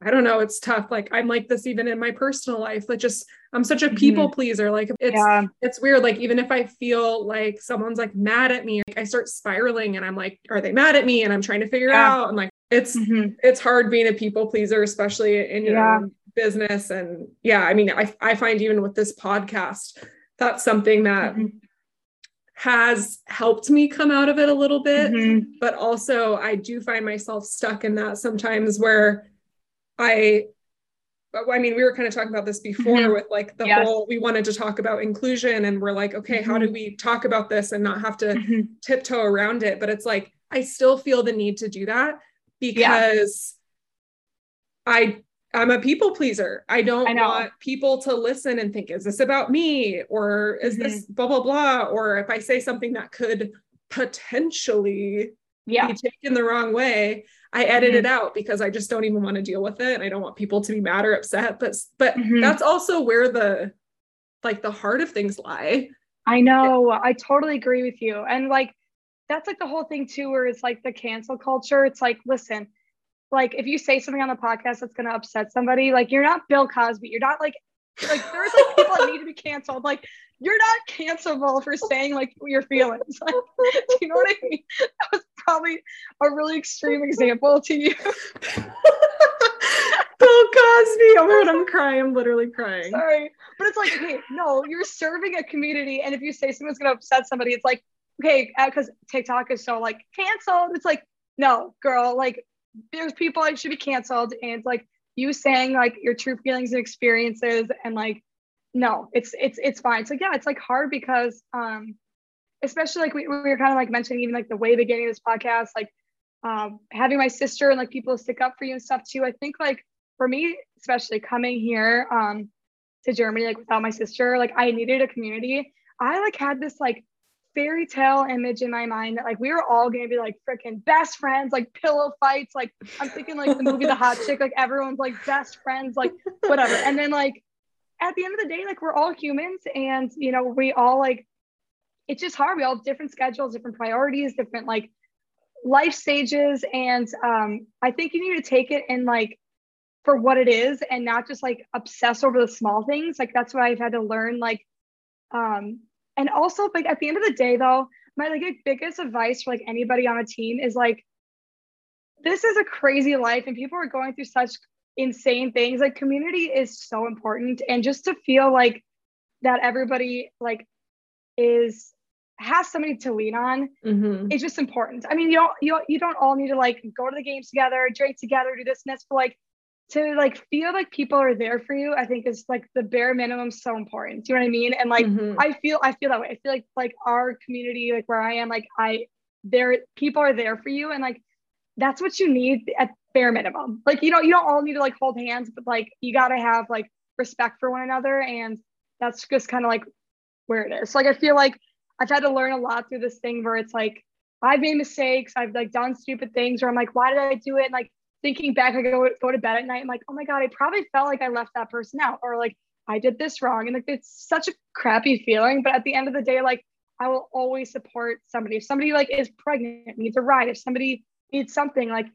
I don't know, it's tough. Like I'm like this even in my personal life. Like just I'm such a people mm-hmm. pleaser. Like it's yeah. it's weird. Like even if I feel like someone's like mad at me, like I start spiraling and I'm like, are they mad at me? And I'm trying to figure yeah. out. I'm like, it's mm-hmm. it's hard being a people pleaser, especially in your yeah. own business. And yeah, I mean, I I find even with this podcast, that's something that mm-hmm. has helped me come out of it a little bit. Mm-hmm. But also, I do find myself stuck in that sometimes where I, I mean, we were kind of talking about this before mm-hmm. with like the yes. whole, we wanted to talk about inclusion and we're like, okay, how do mm-hmm. we talk about this and not have to mm-hmm. tiptoe around it? But it's like, I still feel the need to do that because yeah. I I'm a people pleaser. I don't I want people to listen and think, is this about me? Or is mm-hmm. this blah, blah, blah? Or if I say something that could potentially yeah. be taken the wrong way, I edit mm-hmm. it out because I just don't even want to deal with it. And I don't want people to be mad or upset. But but mm-hmm. that's also where the like the heart of things lie. I know. I totally agree with you. And like that's like the whole thing too, where it's like the cancel culture. It's like, listen, like if you say something on the podcast that's gonna upset somebody, like you're not Bill Cosby. You're not like like there's like people that need to be canceled. Like you're not cancelable for saying like your feelings. Like, do you know what I mean? That was probably a really extreme example to you. Bill Cosby. Oh my god, I'm crying. I'm literally crying. Sorry. But it's like, okay, no, you're serving a community. And if you say something's gonna upset somebody, it's like, okay, because uh, TikTok is so like canceled. It's like, no, girl, like there's people that should be canceled and it's like you saying like your true feelings and experiences and like no it's it's it's fine so yeah it's like hard because um especially like we, we were kind of like mentioning even like the way beginning of this podcast like um having my sister and like people stick up for you and stuff too i think like for me especially coming here um to Germany like without my sister. Like I needed a community. I like had this like fairy tale image in my mind that like we were all gonna be like freaking best friends, like pillow fights. Like I'm thinking like the movie The Hot Chick, like everyone's like best friends, like whatever. And then like at the end of the day, like we're all humans and you know, we all like it's just hard. We all have different schedules, different priorities, different like life stages. And um, I think you need to take it in like for what it is and not just like obsess over the small things. Like that's what I've had to learn. Like, um, and also like at the end of the day though, my like biggest advice for like anybody on a team is like this is a crazy life and people are going through such insane things. Like community is so important. And just to feel like that everybody like is has somebody to lean on mm-hmm. it's just important i mean you don't you, you don't all need to like go to the games together drink together do this and this but like to like feel like people are there for you i think is like the bare minimum so important. Do you know what i mean? And like mm-hmm. i feel i feel that way. I feel like like our community like where i am like i there people are there for you and like that's what you need at bare minimum. Like you know you don't all need to like hold hands but like you got to have like respect for one another and that's just kind of like where it is. So, like i feel like I've had to learn a lot through this thing where it's like I've made mistakes, I've like done stupid things where I'm like, why did I do it? And like thinking back, I go go to bed at night, I'm like, oh my god, I probably felt like I left that person out, or like I did this wrong, and like it's such a crappy feeling. But at the end of the day, like I will always support somebody. If somebody like is pregnant, needs a ride, if somebody needs something, like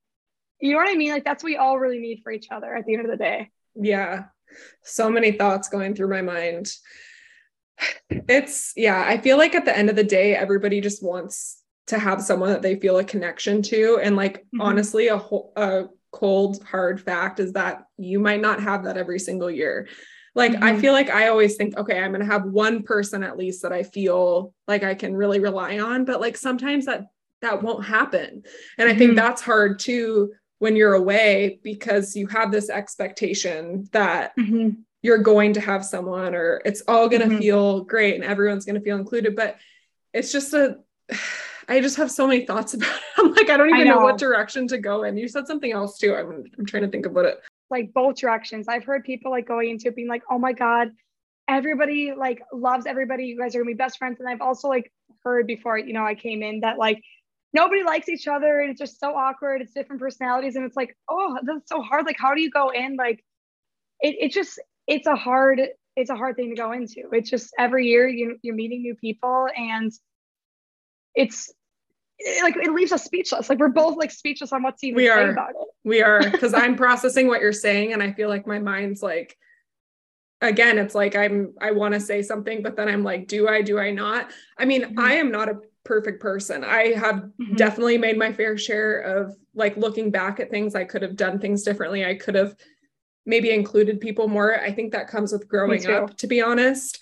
you know what I mean? Like that's what we all really need for each other at the end of the day. Yeah. So many thoughts going through my mind it's yeah i feel like at the end of the day everybody just wants to have someone that they feel a connection to and like mm-hmm. honestly a, whole, a cold hard fact is that you might not have that every single year like mm-hmm. i feel like i always think okay i'm going to have one person at least that i feel like i can really rely on but like sometimes that that won't happen and i think mm-hmm. that's hard too when you're away because you have this expectation that mm-hmm you're going to have someone or it's all going to mm-hmm. feel great and everyone's going to feel included but it's just a I just have so many thoughts about it. I'm like, I don't even I know. know. what direction to go in. You said something else too. I'm, I'm trying to think about it. Like both directions. I've heard people like going into it being like, oh my God, everybody like loves everybody. You guys are gonna be best friends. And I've also like heard before, you know, I came in that like nobody likes each other and it's just so awkward. It's different personalities. And it's like, oh, that's so hard. Like, how do you go in? Like it, it just it's a hard it's a hard thing to go into. It's just every year you, you're meeting new people and it's it, like it leaves us speechless. Like we're both like speechless on what to even we are, about it. We are because I'm processing what you're saying and I feel like my mind's like again, it's like I'm I want to say something, but then I'm like, do I, do I not? I mean, mm-hmm. I am not a perfect person. I have mm-hmm. definitely made my fair share of like looking back at things. I could have done things differently. I could have maybe included people more. I think that comes with growing up, to be honest.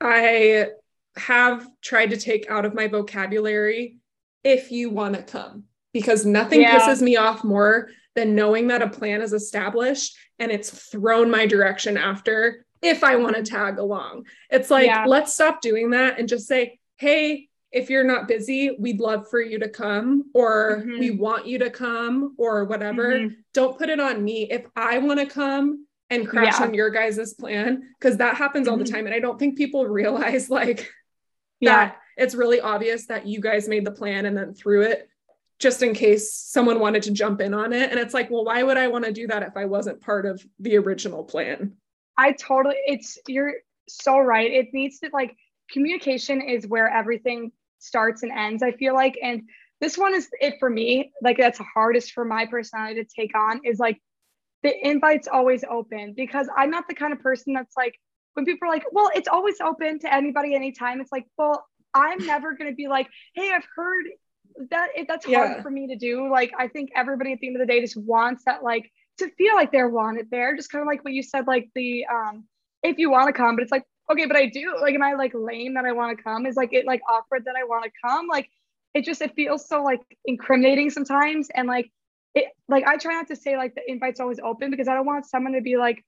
I have tried to take out of my vocabulary if you want to come because nothing yeah. pisses me off more than knowing that a plan is established and it's thrown my direction after if I want to tag along. It's like, yeah. let's stop doing that and just say, hey, if you're not busy, we'd love for you to come, or mm-hmm. we want you to come, or whatever. Mm-hmm. Don't put it on me. If I want to come and crash yeah. on your guys' plan, because that happens mm-hmm. all the mm-hmm. time. And I don't think people realize like yeah. that it's really obvious that you guys made the plan and then threw it just in case someone wanted to jump in on it. And it's like, well, why would I want to do that if I wasn't part of the original plan? I totally, it's, you're so right. It needs to like, communication is where everything starts and ends, I feel like. And this one is it for me. Like that's hardest for my personality to take on is like the invite's always open because I'm not the kind of person that's like when people are like, well, it's always open to anybody anytime. It's like, well, I'm never gonna be like, hey, I've heard that if that's hard yeah. for me to do. Like I think everybody at the end of the day just wants that like to feel like they're wanted there. Just kind of like what you said, like the um if you want to come, but it's like, okay, but I do. Like, am I like lame that I want to come? Is like it like awkward that I want to come? Like, it just it feels so like incriminating sometimes. And like it like I try not to say like the invite's always open because I don't want someone to be like,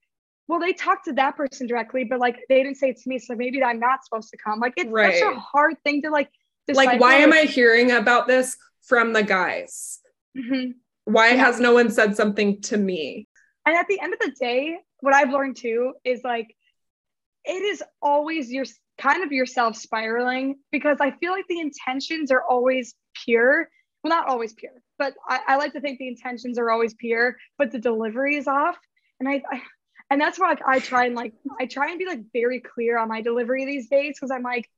well, they talked to that person directly, but like they didn't say it to me, so maybe I'm not supposed to come. Like it's right. such a hard thing to like. Like, why am I hearing about this from the guys? Mm-hmm. Why yeah. has no one said something to me? And at the end of the day, what I've learned too is like it is always your kind of yourself spiraling because I feel like the intentions are always pure. Well, not always pure, but I, I like to think the intentions are always pure, but the delivery is off. And I, I and that's why like, I try and like I try and be like very clear on my delivery these days because I'm like,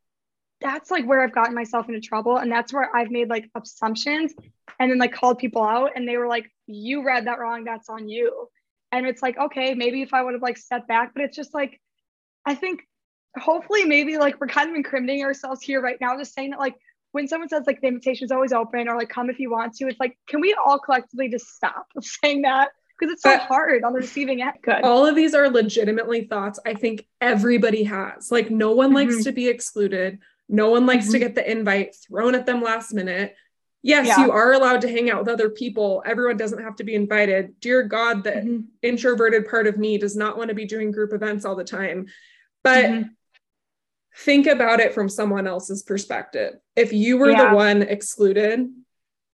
that's like where I've gotten myself into trouble. And that's where I've made like assumptions and then like called people out and they were like, you read that wrong. That's on you. And it's like, okay, maybe if I would have like stepped back, but it's just like, I think hopefully maybe like we're kind of incriminating ourselves here right now, just saying that like when someone says like the invitation is always open or like come if you want to, it's like, can we all collectively just stop saying that? Because it's so but hard on the receiving end. Good. All of these are legitimately thoughts I think everybody has. Like no one mm-hmm. likes to be excluded. No one likes mm-hmm. to get the invite thrown at them last minute. Yes, yeah. you are allowed to hang out with other people. Everyone doesn't have to be invited. Dear God, the mm-hmm. introverted part of me does not want to be doing group events all the time. But mm-hmm. think about it from someone else's perspective. If you were yeah. the one excluded,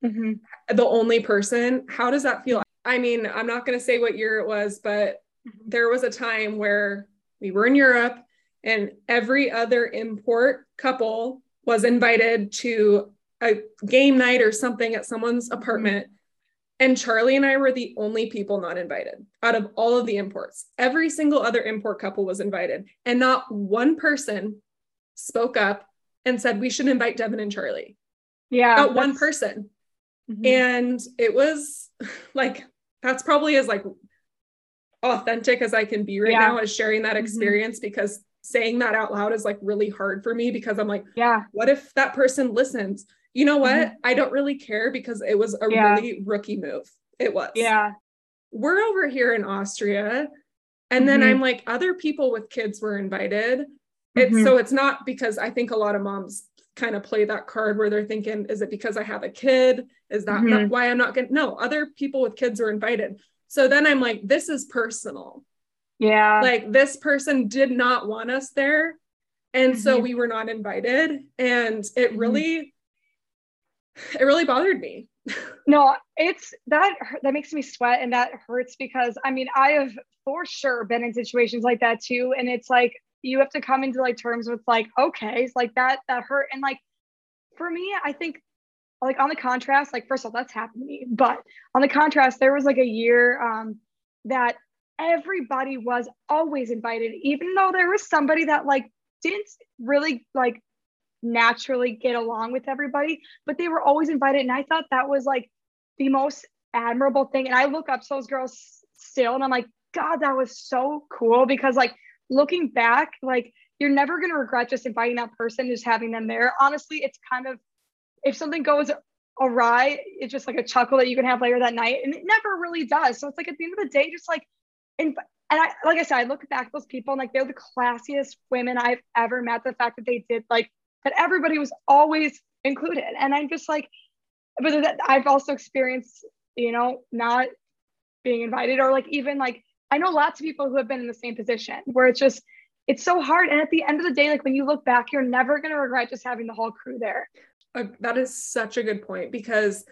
mm-hmm. the only person, how does that feel? I mean, I'm not going to say what year it was, but mm-hmm. there was a time where we were in Europe and every other import couple was invited to a game night or something at someone's apartment. And Charlie and I were the only people not invited out of all of the imports. Every single other import couple was invited. And not one person spoke up and said, we should invite Devin and Charlie. Yeah. Not one person. Mm-hmm. And it was like, that's probably as like authentic as I can be right yeah. now as sharing that mm-hmm. experience mm-hmm. because saying that out loud is like really hard for me because I'm like, yeah, what if that person listens? you know what? Mm-hmm. I don't really care because it was a yeah. really rookie move. It was. Yeah. We're over here in Austria. And then mm-hmm. I'm like, other people with kids were invited. It's mm-hmm. so it's not because I think a lot of moms kind of play that card where they're thinking, is it because I have a kid? Is that mm-hmm. why I'm not getting no, other people with kids were invited. So then I'm like, this is personal. Yeah. Like this person did not want us there. And so mm-hmm. we were not invited. And it mm-hmm. really it really bothered me. no, it's that that makes me sweat and that hurts because I mean, I have for sure been in situations like that too. And it's like you have to come into like terms with like, okay, it's like that that hurt. And like for me, I think like on the contrast, like first of all, that's happened to me. But on the contrast, there was like a year um that everybody was always invited, even though there was somebody that like didn't really like naturally get along with everybody, but they were always invited. And I thought that was like the most admirable thing. And I look up to those girls still and I'm like, God, that was so cool because like looking back, like you're never going to regret just inviting that person, just having them there. Honestly, it's kind of, if something goes awry, it's just like a chuckle that you can have later that night. And it never really does. So it's like at the end of the day, just like, and, and I, like I said, I look back at those people and like they're the classiest women I've ever met. The fact that they did like that everybody was always included. And I'm just like, but that I've also experienced, you know, not being invited or like even like I know lots of people who have been in the same position where it's just it's so hard. And at the end of the day, like when you look back, you're never gonna regret just having the whole crew there. Uh, that is such a good point because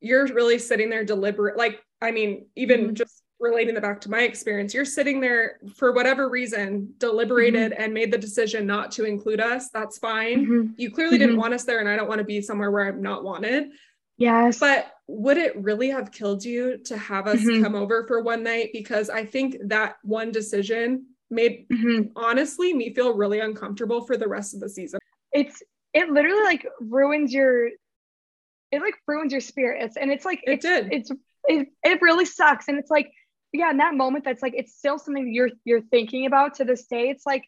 you're really sitting there deliberate. Like, I mean, even mm-hmm. just relating it back to my experience, you're sitting there for whatever reason, deliberated mm-hmm. and made the decision not to include us. That's fine. Mm-hmm. You clearly mm-hmm. didn't want us there, and I don't want to be somewhere where I'm not wanted. Yes. But would it really have killed you to have us mm-hmm. come over for one night? Because I think that one decision made mm-hmm. honestly me feel really uncomfortable for the rest of the season. It's it literally like ruins your it like ruins your spirits and it's like it it's, did it's it, it really sucks and it's like yeah, in that moment, that's like it's still something you're you're thinking about to this day. It's like,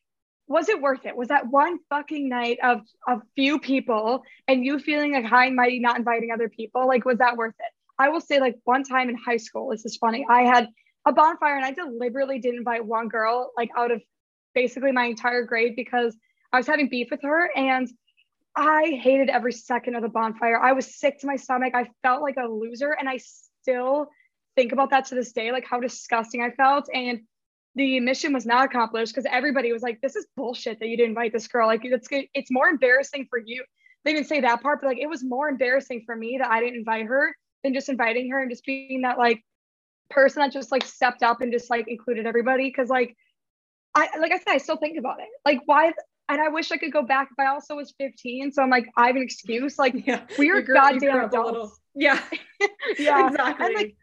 was it worth it? Was that one fucking night of a few people and you feeling like high and mighty, not inviting other people? Like, was that worth it? I will say, like one time in high school, this is funny. I had a bonfire and I deliberately didn't invite one girl, like out of basically my entire grade because I was having beef with her and I hated every second of the bonfire. I was sick to my stomach. I felt like a loser and I still think about that to this day, like how disgusting I felt. And the mission was not accomplished because everybody was like, this is bullshit that you didn't invite this girl. Like it's it's more embarrassing for you. They didn't say that part, but like it was more embarrassing for me that I didn't invite her than just inviting her and just being that like person that just like stepped up and just like included everybody. Cause like I like I said, I still think about it. Like why and I wish I could go back if I also was 15. So I'm like, I have an excuse. Like yeah. we are goddamn adults. Yeah. yeah. Exactly. And like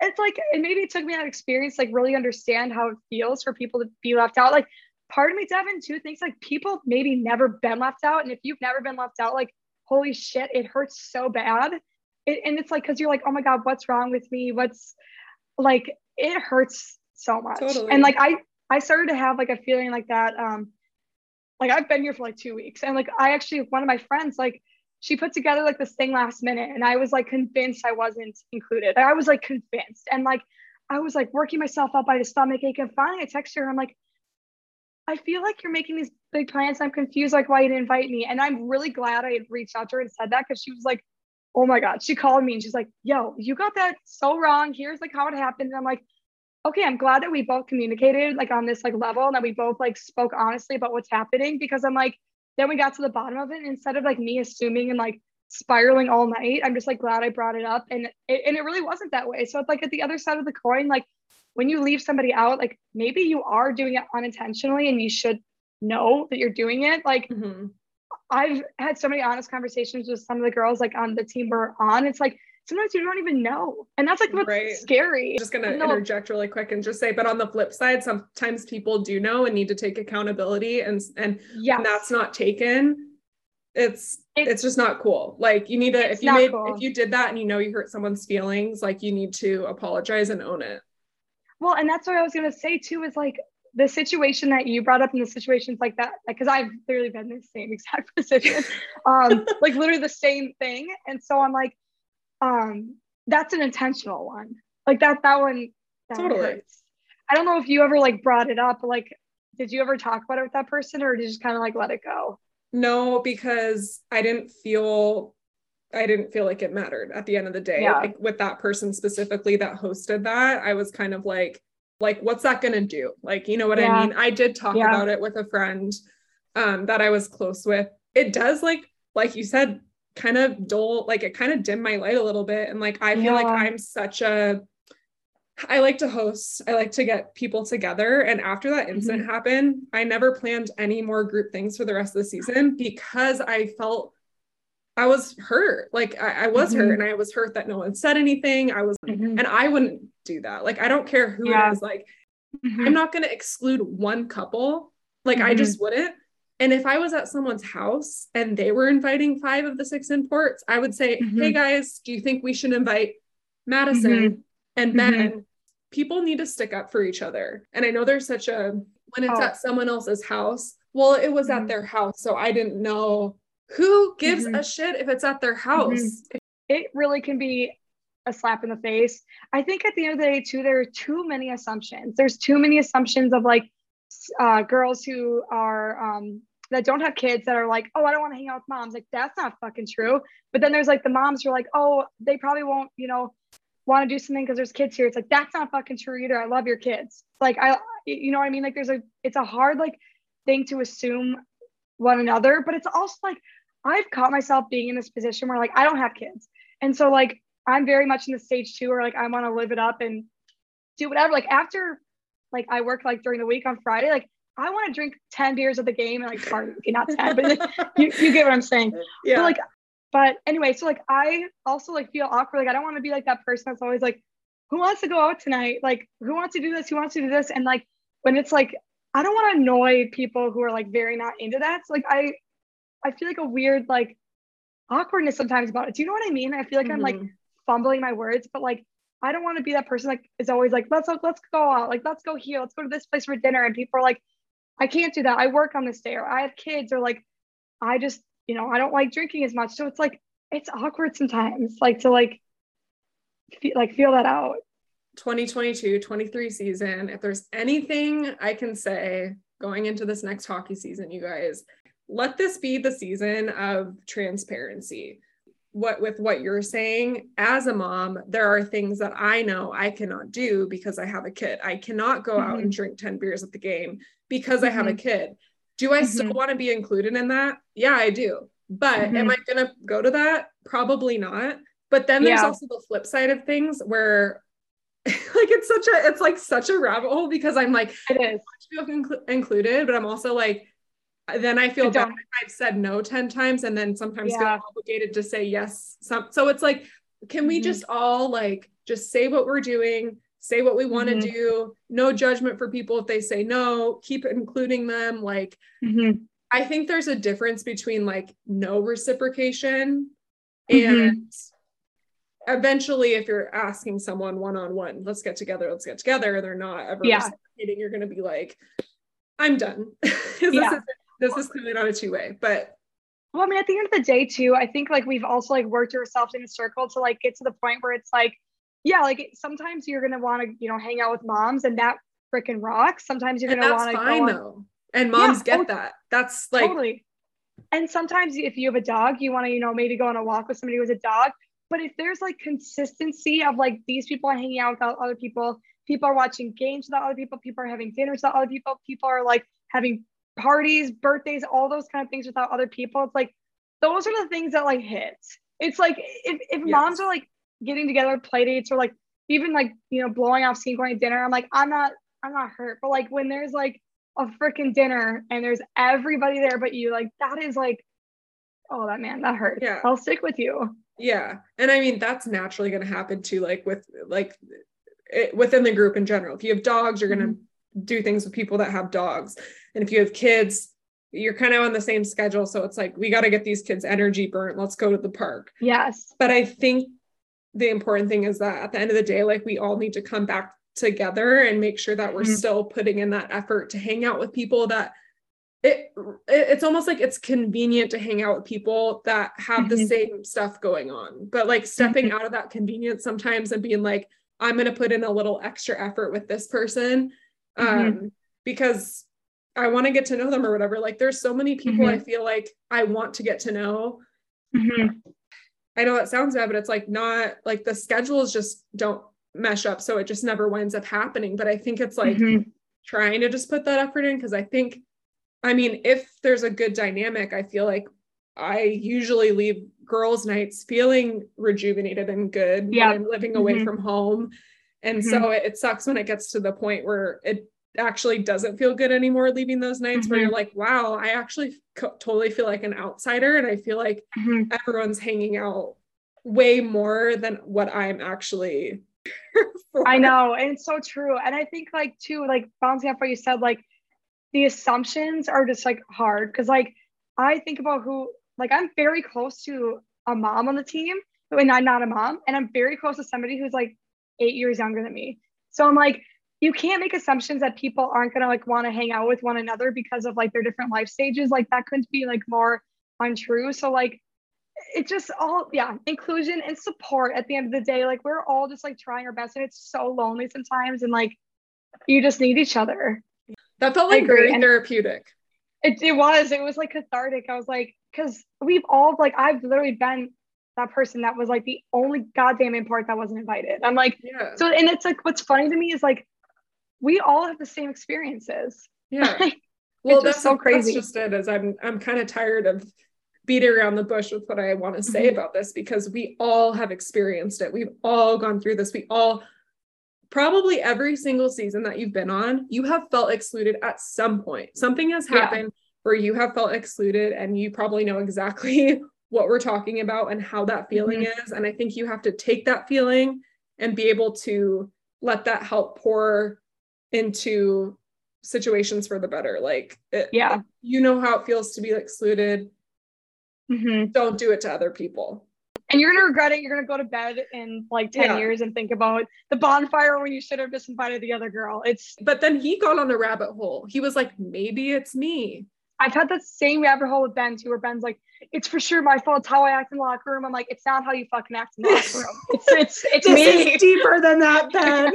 it's like and maybe it took me that experience like really understand how it feels for people to be left out. Like part of me, Devin, too, thinks like people maybe never been left out. And if you've never been left out, like holy shit, it hurts so bad. It, and it's like because you're like, oh my God, what's wrong with me? What's like it hurts so much. Totally. And like I I started to have like a feeling like that. Um, like I've been here for like two weeks, and like I actually one of my friends like she put together like this thing last minute, and I was like convinced I wasn't included. I was like convinced, and like I was like working myself up by the stomach ache, and finally I text her. I'm like, I feel like you're making these big plans. I'm confused, like why you didn't invite me. And I'm really glad I had reached out to her and said that because she was like, oh my god. She called me and she's like, yo, you got that so wrong. Here's like how it happened. And I'm like okay, I'm glad that we both communicated like on this like level and that we both like spoke honestly about what's happening because I'm like, then we got to the bottom of it. instead of like me assuming and like spiraling all night, I'm just like glad I brought it up. And it, and it really wasn't that way. So it's like at the other side of the coin, like when you leave somebody out, like maybe you are doing it unintentionally and you should know that you're doing it. Like mm-hmm. I've had so many honest conversations with some of the girls like on the team we're on. It's like sometimes you don't even know. And that's like what's right. scary. I'm just gonna interject really quick and just say, but on the flip side, sometimes people do know and need to take accountability and and yes. that's not taken. It's, it's it's just not cool. Like you need to if you made cool. if you did that and you know you hurt someone's feelings, like you need to apologize and own it. Well, and that's what I was gonna say too, is like the situation that you brought up in the situations like that, like because I've literally been in the same exact position, um, like literally the same thing. And so I'm like, um that's an intentional one like that that one that totally hurts. i don't know if you ever like brought it up like did you ever talk about it with that person or did you just kind of like let it go no because i didn't feel i didn't feel like it mattered at the end of the day yeah. like with that person specifically that hosted that i was kind of like like what's that going to do like you know what yeah. i mean i did talk yeah. about it with a friend um that i was close with it does like like you said kind of dull, like it kind of dimmed my light a little bit. And like I feel yeah. like I'm such a I like to host. I like to get people together. And after that incident mm-hmm. happened, I never planned any more group things for the rest of the season because I felt I was hurt. Like I, I was mm-hmm. hurt and I was hurt that no one said anything. I was, mm-hmm. and I wouldn't do that. Like, I don't care who yeah. it is. Like, mm-hmm. I'm not going to exclude one couple. Like, I just mm-hmm. wouldn't. And if I was at someone's house and they were inviting five of the six imports, I would say, mm-hmm. hey guys, do you think we should invite Madison mm-hmm. and Ben? Mm-hmm. People need to stick up for each other. And I know there's such a, when it's oh. at someone else's house, well, it was at mm-hmm. their house. So I didn't know who gives mm-hmm. a shit if it's at their mm-hmm. house. It really can be a slap in the face. I think at the end of the day, too, there are too many assumptions. There's too many assumptions of like, uh, girls who are um, that don't have kids that are like, oh, I don't want to hang out with moms. Like, that's not fucking true. But then there's like the moms who are like, oh, they probably won't, you know, want to do something because there's kids here. It's like, that's not fucking true either. I love your kids. Like, I, you know what I mean? Like, there's a, it's a hard like thing to assume one another, but it's also like, I've caught myself being in this position where like, I don't have kids. And so like, I'm very much in the stage two where like, I want to live it up and do whatever. Like after, like I work like during the week on Friday, like I want to drink 10 beers at the game and like party. Okay, not 10, but you, you get what I'm saying. Yeah. But like, but anyway, so like I also like feel awkward. Like I don't want to be like that person that's always like, who wants to go out tonight? Like, who wants to do this? Who wants to do this? And like when it's like, I don't want to annoy people who are like very not into that. So like I I feel like a weird like awkwardness sometimes about it. Do you know what I mean? I feel like mm-hmm. I'm like mm-hmm. fumbling my words, but like I don't want to be that person like is always like, let's let's go out, like let's go here, let's go to this place for dinner. And people are like, I can't do that. I work on this day or I have kids or like I just, you know, I don't like drinking as much. So it's like it's awkward sometimes like to like feel, like feel that out. 2022 23 season. If there's anything I can say going into this next hockey season, you guys, let this be the season of transparency what with what you're saying as a mom there are things that i know i cannot do because i have a kid i cannot go mm-hmm. out and drink 10 beers at the game because mm-hmm. i have a mm-hmm. kid do i mm-hmm. still want to be included in that yeah i do but am mm-hmm. i going to go to that probably not but then there's yeah. also the flip side of things where like it's such a it's like such a rabbit hole because I'm like it is feel inclu- included, but I'm also like then I feel bad I've said no 10 times and then sometimes yeah. feel obligated to say yes. Some so it's like, can we mm-hmm. just all like just say what we're doing, say what we want to mm-hmm. do, no judgment for people if they say no, keep including them. Like mm-hmm. I think there's a difference between like no reciprocation mm-hmm. and eventually if you're asking someone one-on-one let's get together let's get together they're not ever yeah. reciprocating you're going to be like i'm done yeah. is, this is clearly not a two-way but well i mean at the end of the day too i think like we've also like worked ourselves in a circle to like get to the point where it's like yeah like sometimes you're going to want to you know hang out with moms and that freaking rocks sometimes you're going to want to go though and moms yeah, get that that's like totally and sometimes if you have a dog you want to you know maybe go on a walk with somebody who has a dog but if there's like consistency of like these people are hanging out without other people, people are watching games without other people, people are having dinners without other people, people are like having parties, birthdays, all those kind of things without other people. It's like those are the things that like hit. It's like if, if yes. moms are like getting together, play dates, or like even like you know blowing off scene going to dinner, I'm like I'm not I'm not hurt. But like when there's like a freaking dinner and there's everybody there but you, like that is like oh that man that hurts. Yeah, I'll stick with you. Yeah. And I mean, that's naturally going to happen too, like with like it, within the group in general. If you have dogs, you're going to mm-hmm. do things with people that have dogs. And if you have kids, you're kind of on the same schedule. So it's like, we got to get these kids energy burnt. Let's go to the park. Yes. But I think the important thing is that at the end of the day, like we all need to come back together and make sure that we're mm-hmm. still putting in that effort to hang out with people that it, it's almost like it's convenient to hang out with people that have mm-hmm. the same stuff going on but like stepping mm-hmm. out of that convenience sometimes and being like i'm going to put in a little extra effort with this person mm-hmm. um mm-hmm. because i want to get to know them or whatever like there's so many people i mm-hmm. feel like i want to get to know mm-hmm. I know that sounds bad but it's like not like the schedules just don't mesh up so it just never winds up happening but i think it's like trying to just put that effort in because i think I mean, if there's a good dynamic, I feel like I usually leave girls' nights feeling rejuvenated and good yeah. when I'm living away mm-hmm. from home. And mm-hmm. so it, it, sucks when it gets to the point where it actually doesn't feel good anymore leaving those nights mm-hmm. where you're like, wow, I actually co- totally feel like an outsider. And I feel like mm-hmm. everyone's hanging out way more than what I'm actually. I know. And it's so true. And I think, like, too, like, bouncing off what you said, like, the assumptions are just like hard because like I think about who like I'm very close to a mom on the team and I'm not a mom and I'm very close to somebody who's like eight years younger than me. So I'm like, you can't make assumptions that people aren't gonna like want to hang out with one another because of like their different life stages. Like that couldn't be like more untrue. So like it just all yeah, inclusion and support at the end of the day. Like we're all just like trying our best and it's so lonely sometimes and like you just need each other. That felt like very therapeutic. It, it was. It was like cathartic. I was like, because we've all like I've literally been that person that was like the only goddamn part that wasn't invited. I'm like, yeah. so and it's like what's funny to me is like we all have the same experiences. Yeah. well, that's so crazy. That's just it. Is I'm I'm kind of tired of beating around the bush with what I want to say mm-hmm. about this because we all have experienced it. We've all gone through this. We all probably every single season that you've been on, you have felt excluded at some point. Something has happened yeah. where you have felt excluded, and you probably know exactly what we're talking about and how that feeling mm-hmm. is. And I think you have to take that feeling and be able to let that help pour into situations for the better. Like, it, yeah, you know how it feels to be excluded. Mm-hmm. Don't do it to other people and you're gonna regret it. You're gonna go to bed in like 10 yeah. years and think about the bonfire when you should have just invited the other girl. It's but then he got on the rabbit hole. He was like, maybe it's me. I've had that same rabbit hole with Ben too, where Ben's like, it's for sure my fault. It's how I act in the locker room. I'm like, it's not how you fucking act in the locker room. It's it's it's me. deeper than that, Ben.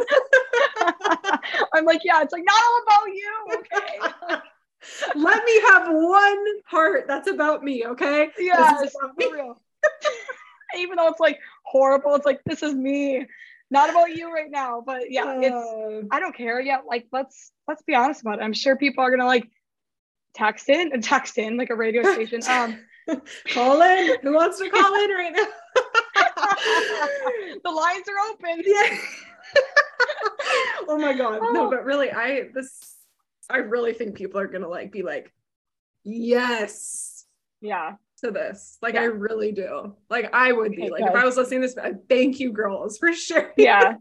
I'm like, yeah, it's like not all about you. Okay. Let me have one part that's about me, okay? Yeah, for real even though it's like horrible, it's like this is me, not about you right now. But yeah, it's uh. I don't care. Yeah, like let's let's be honest about it. I'm sure people are gonna like text in and text in like a radio station. Um, call in. Who wants to call in right now? the lines are open. Yeah. oh my god. No, but really, I this I really think people are gonna like be like, yes. Yeah. To this. Like yeah. I really do. Like I would be. like if I was listening to this, thank you, girls, for sure. Yeah.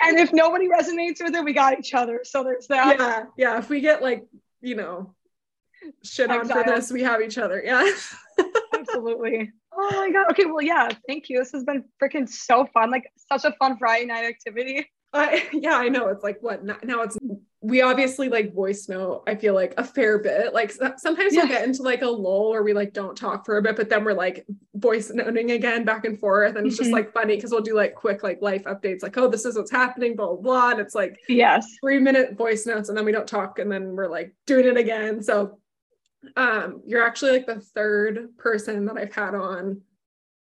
and if nobody resonates with it, we got each other. So there's that. Yeah. Yeah. If we get like, you know, shit on for this, we have each other. Yeah. Absolutely. Oh my god. Okay, well, yeah, thank you. This has been freaking so fun. Like such a fun Friday night activity. I yeah, I know. It's like what now it's we obviously like voice note, I feel like a fair bit. Like sometimes yeah. we'll get into like a lull where we like don't talk for a bit, but then we're like voice noting again back and forth. And it's mm-hmm. just like funny because we'll do like quick like life updates, like, oh, this is what's happening, blah, blah, blah. And it's like yes, three minute voice notes, and then we don't talk, and then we're like doing it again. So um you're actually like the third person that I've had on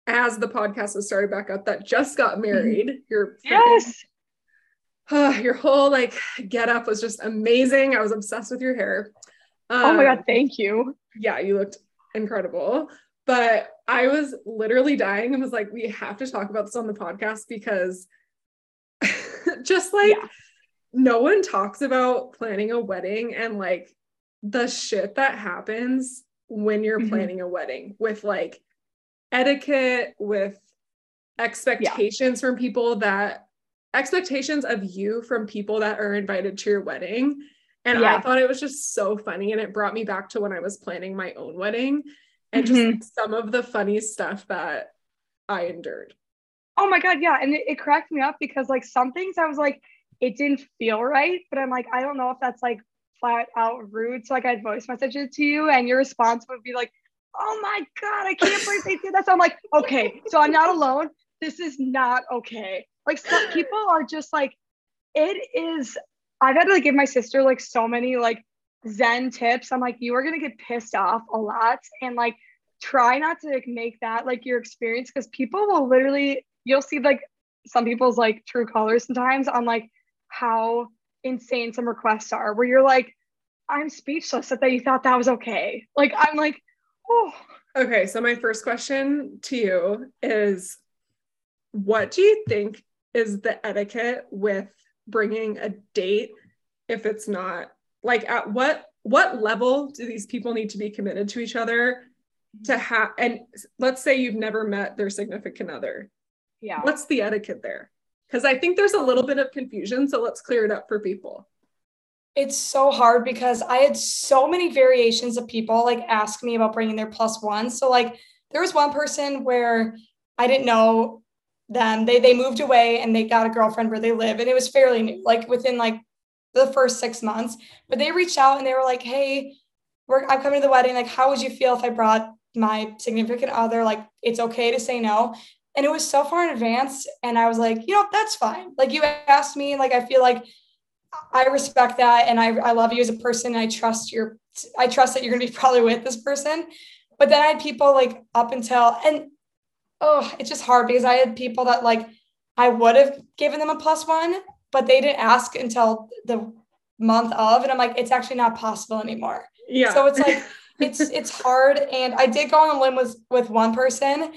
as the podcast has started back up that just got mm-hmm. married. You're yes uh, your whole like get up was just amazing. I was obsessed with your hair. Um, oh my god, um, thank you. Yeah, you looked incredible. But I was literally dying and was like, we have to talk about this on the podcast because just like yeah. no one talks about planning a wedding and like the shit that happens when you're mm-hmm. planning a wedding with like etiquette, with expectations yeah. from people that expectations of you from people that are invited to your wedding. And yeah. I thought it was just so funny. And it brought me back to when I was planning my own wedding and mm-hmm. just some of the funny stuff that I endured. Oh my God. Yeah. And it, it cracked me up because, like, some things I was like, it didn't feel right. But I'm like, I don't know if that's like flat out rude. So, like, I'd voice message it to you, and your response would be like, oh my God, I can't believe they did that. So I'm like, okay, so I'm not alone. This is not okay. Like some people are just like, it is. I've had to like give my sister like so many like Zen tips. I'm like, you are gonna get pissed off a lot, and like try not to like, make that like your experience because people will literally you'll see like some people's like true colors sometimes on like how insane some requests are where you're like i'm speechless that you thought that was okay. Like i'm like oh. Okay so my first question to you is what do you think is the etiquette with bringing a date if it's not like at what what level do these people need to be committed to each other to have and let's say you've never met their significant other. Yeah. What's the etiquette there because i think there's a little bit of confusion so let's clear it up for people it's so hard because i had so many variations of people like ask me about bringing their plus one so like there was one person where i didn't know them. They they moved away and they got a girlfriend where they live, and it was fairly new, like within like the first six months. But they reached out and they were like, "Hey, we're I'm coming to the wedding. Like, how would you feel if I brought my significant other? Like, it's okay to say no." And it was so far in advance, and I was like, you know, that's fine. Like you asked me, like I feel like I respect that, and I I love you as a person. I trust your I trust that you're gonna be probably with this person. But then I had people like up until and oh, it's just hard because I had people that like I would have given them a plus one, but they didn't ask until the month of, and I'm like, it's actually not possible anymore. Yeah. So it's like it's it's hard. And I did go on a limb with with one person,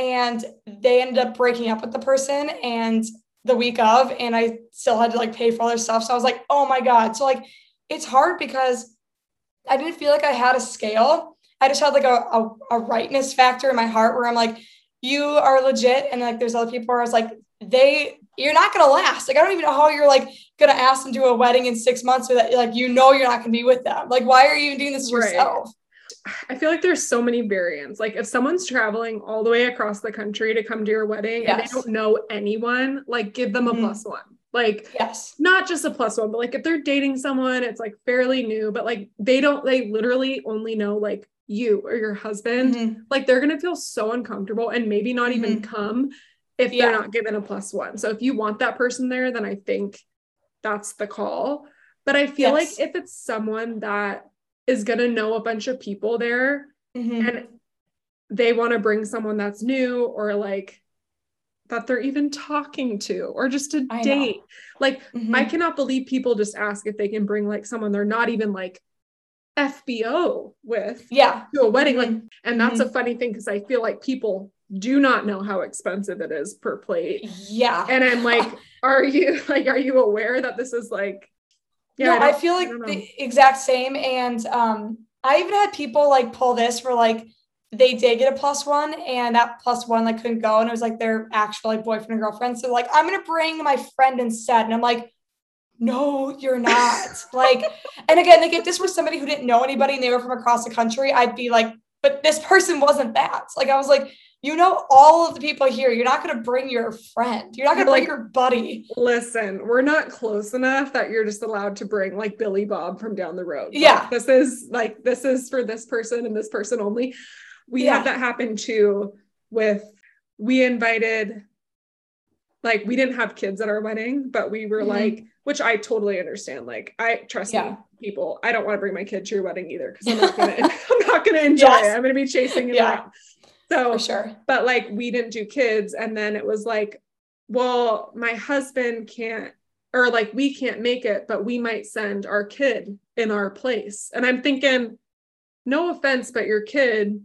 and they ended up breaking up with the person and the week of, and I still had to like pay for all their stuff. So I was like, oh my god. So like, it's hard because I didn't feel like I had a scale. I just had like a, a, a rightness factor in my heart where I'm like, you are legit. And like there's other people where I was like, they you're not gonna last. Like I don't even know how you're like gonna ask them to a wedding in six months so that like you know you're not gonna be with them. Like why are you even doing this right. yourself? I feel like there's so many variants. Like if someone's traveling all the way across the country to come to your wedding yes. and they don't know anyone, like give them a mm-hmm. plus one. Like yes, not just a plus one, but like if they're dating someone, it's like fairly new, but like they don't they literally only know like you or your husband, mm-hmm. like they're going to feel so uncomfortable and maybe not mm-hmm. even come if yeah. they're not given a plus one. So if you want that person there, then I think that's the call. But I feel yes. like if it's someone that is going to know a bunch of people there mm-hmm. and they want to bring someone that's new or like that they're even talking to or just a I date. Know. Like mm-hmm. I cannot believe people just ask if they can bring like someone they're not even like FBO with yeah to a wedding like and that's mm-hmm. a funny thing because I feel like people do not know how expensive it is per plate. Yeah. And I'm like, are you like, are you aware that this is like, yeah, no, I, I feel like I the exact same. And um, I even had people like pull this for like they did get a plus one and that plus one like couldn't go and it was like their actual like boyfriend and girlfriend. So like I'm gonna bring my friend instead. And I'm like, no, you're not. like, and again, like if this was somebody who didn't know anybody and they were from across the country, I'd be like, but this person wasn't that. Like I was like, you know all of the people here. You're not going to bring your friend. You're not going to bring your buddy. Listen, we're not close enough that you're just allowed to bring like Billy Bob from down the road. Yeah. Like, this is like this is for this person and this person only. We yeah. had that happen too with we invited like we didn't have kids at our wedding, but we were mm-hmm. like, which I totally understand. Like I trust yeah. me, people. I don't want to bring my kid to your wedding either because I'm not gonna I'm not gonna enjoy yes. it. I'm gonna be chasing it yeah. around. So For sure. But like we didn't do kids. And then it was like, well, my husband can't, or like we can't make it, but we might send our kid in our place. And I'm thinking, no offense, but your kid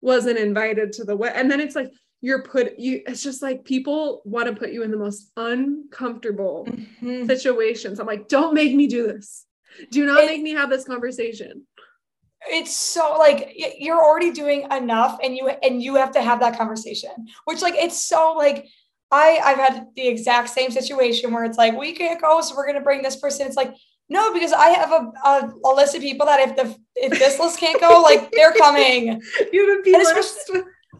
wasn't invited to the wedding. And then it's like, you're put you it's just like people want to put you in the most uncomfortable mm-hmm. situations i'm like don't make me do this do not it, make me have this conversation it's so like you're already doing enough and you and you have to have that conversation which like it's so like i i've had the exact same situation where it's like we can't go so we're going to bring this person. It's like no because i have a, a, a, list of people that if the if this list can't go like they're coming. You have a b list.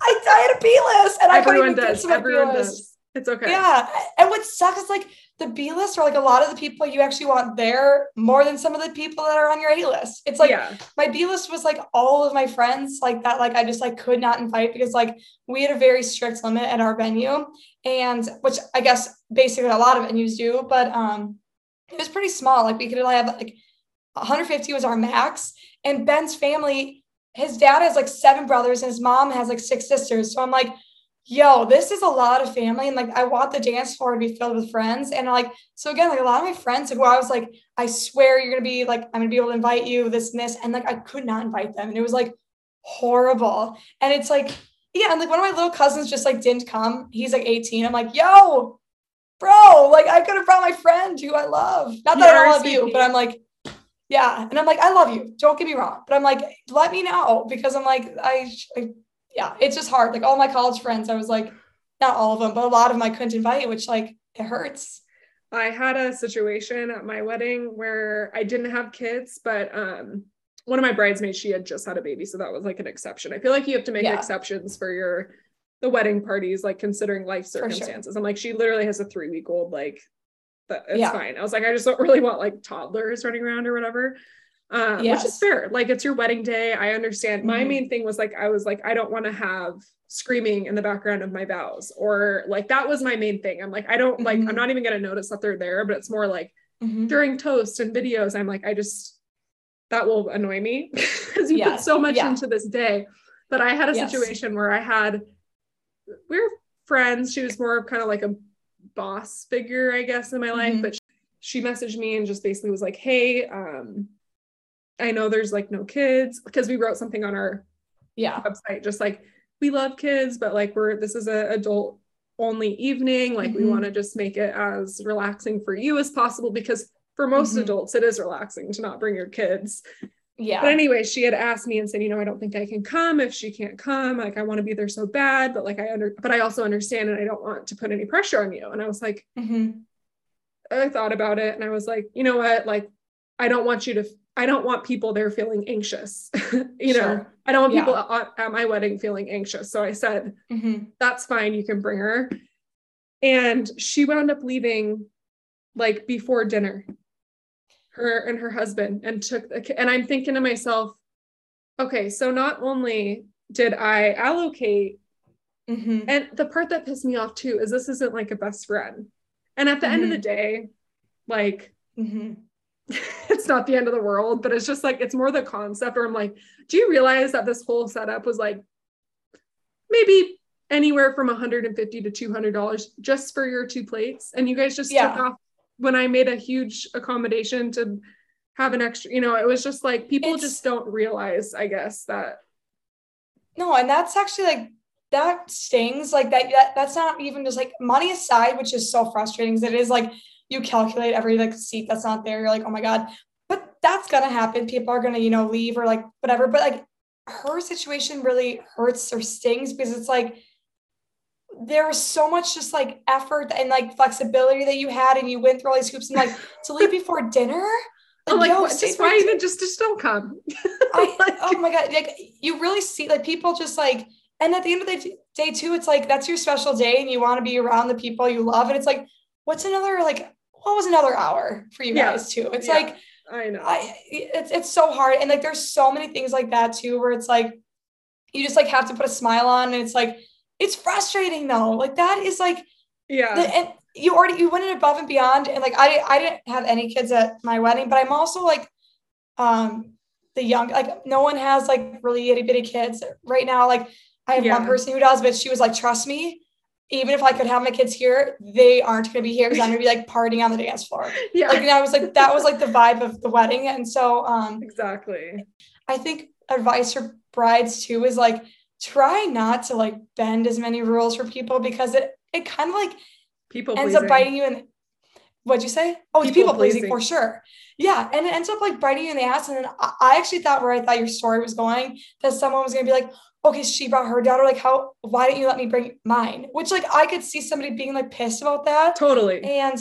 I, I had a b list and everyone i does. everyone does it's okay yeah and what sucks is like the B list are like a lot of the people you actually want there more than some of the people that are on your A list. It's like yeah. my B list was like all of my friends like that, like I just like could not invite because like we had a very strict limit at our venue and which I guess basically a lot of venues do, but um it was pretty small. Like we could only have like 150 was our max. And Ben's family, his dad has like seven brothers and his mom has like six sisters. So I'm like, yo, this is a lot of family. And like, I want the dance floor to be filled with friends. And like, so again, like a lot of my friends who I was like, I swear you're going to be like, I'm going to be able to invite you, this and this. And like, I could not invite them. And it was like horrible. And it's like, yeah. And like one of my little cousins just like didn't come. He's like 18. I'm like, yo, bro, like I could have brought my friend who I love. Not that I don't love you, but I'm like, yeah. And I'm like, I love you. Don't get me wrong. But I'm like, let me know because I'm like, I, I yeah, it's just hard. Like all my college friends, I was like, not all of them, but a lot of them I couldn't invite, which like it hurts. I had a situation at my wedding where I didn't have kids, but um one of my bridesmaids, she had just had a baby. So that was like an exception. I feel like you have to make yeah. exceptions for your the wedding parties, like considering life circumstances. Sure. I'm like, she literally has a three week old, like it's yeah. fine. I was like, I just don't really want like toddlers running around or whatever um, yes. which is fair. Like it's your wedding day. I understand. Mm-hmm. My main thing was like, I was like, I don't want to have screaming in the background of my vows, or like that was my main thing. I'm like, I don't mm-hmm. like, I'm mm-hmm. not even gonna notice that they're there, but it's more like mm-hmm. during toast and videos, I'm like, I just that will annoy me because you put so much yeah. into this day. But I had a yes. situation where I had we are friends. She was more of kind of like a boss figure, I guess, in my life, mm-hmm. but she messaged me and just basically was like, Hey, um, I know there's like no kids because we wrote something on our yeah website just like we love kids but like we're this is an adult only evening like mm-hmm. we want to just make it as relaxing for you as possible because for most mm-hmm. adults it is relaxing to not bring your kids yeah but anyway she had asked me and said you know i don't think i can come if she can't come like i want to be there so bad but like i under but i also understand and i don't want to put any pressure on you and i was like mm-hmm. i thought about it and i was like you know what like i don't want you to I don't want people there feeling anxious. you sure. know, I don't want people yeah. at, at, my wedding feeling anxious. So I said, mm-hmm. that's fine. You can bring her. And she wound up leaving like before dinner, her and her husband, and took the, and I'm thinking to myself, okay, so not only did I allocate, mm-hmm. and the part that pissed me off too is this isn't like a best friend. And at the mm-hmm. end of the mm-hmm. day, like, mm-hmm. it's not the end of the world, but it's just like it's more the concept where I'm like, do you realize that this whole setup was like maybe anywhere from 150 to 200 dollars just for your two plates and you guys just yeah. took off when I made a huge accommodation to have an extra, you know, it was just like people it's, just don't realize, I guess, that no, and that's actually like that stings. Like that, that that's not even just like money aside, which is so frustrating because it is like you calculate every like seat that's not there. You're like, oh my God. But that's gonna happen. People are gonna, you know, leave or like whatever. But like her situation really hurts or stings because it's like there was so much just like effort and like flexibility that you had and you went through all these hoops and like to leave before dinner. I'm like, just why even just just don't come? I, like, oh my god, like you really see like people just like, and at the end of the day too, it's like that's your special day and you want to be around the people you love, and it's like, what's another like, was another hour for you yeah. guys too? It's yeah. like, I know, I, it's it's so hard, and like there's so many things like that too, where it's like, you just like have to put a smile on, and it's like it's frustrating though. Like that is like yeah. The, and you already you went in above and beyond. And like I I didn't have any kids at my wedding, but I'm also like um the young like no one has like really itty bitty kids right now. Like I have yeah. one person who does, but she was like, trust me, even if I could have my kids here, they aren't going to be here because I'm going to be like partying on the dance floor. Yeah. Like, and I was like, that was like the vibe of the wedding. And so, um, exactly. I think advice for brides too is like, try not to like bend as many rules for people because it it kind of like people ends up biting you in what'd you say? Oh, it's people, people pleasing. pleasing for sure. Yeah. And it ends up like biting you in the ass. And then I actually thought where I thought your story was going, that someone was gonna be like, okay, she brought her daughter. Like, how why didn't you let me bring mine? Which like I could see somebody being like pissed about that. Totally. And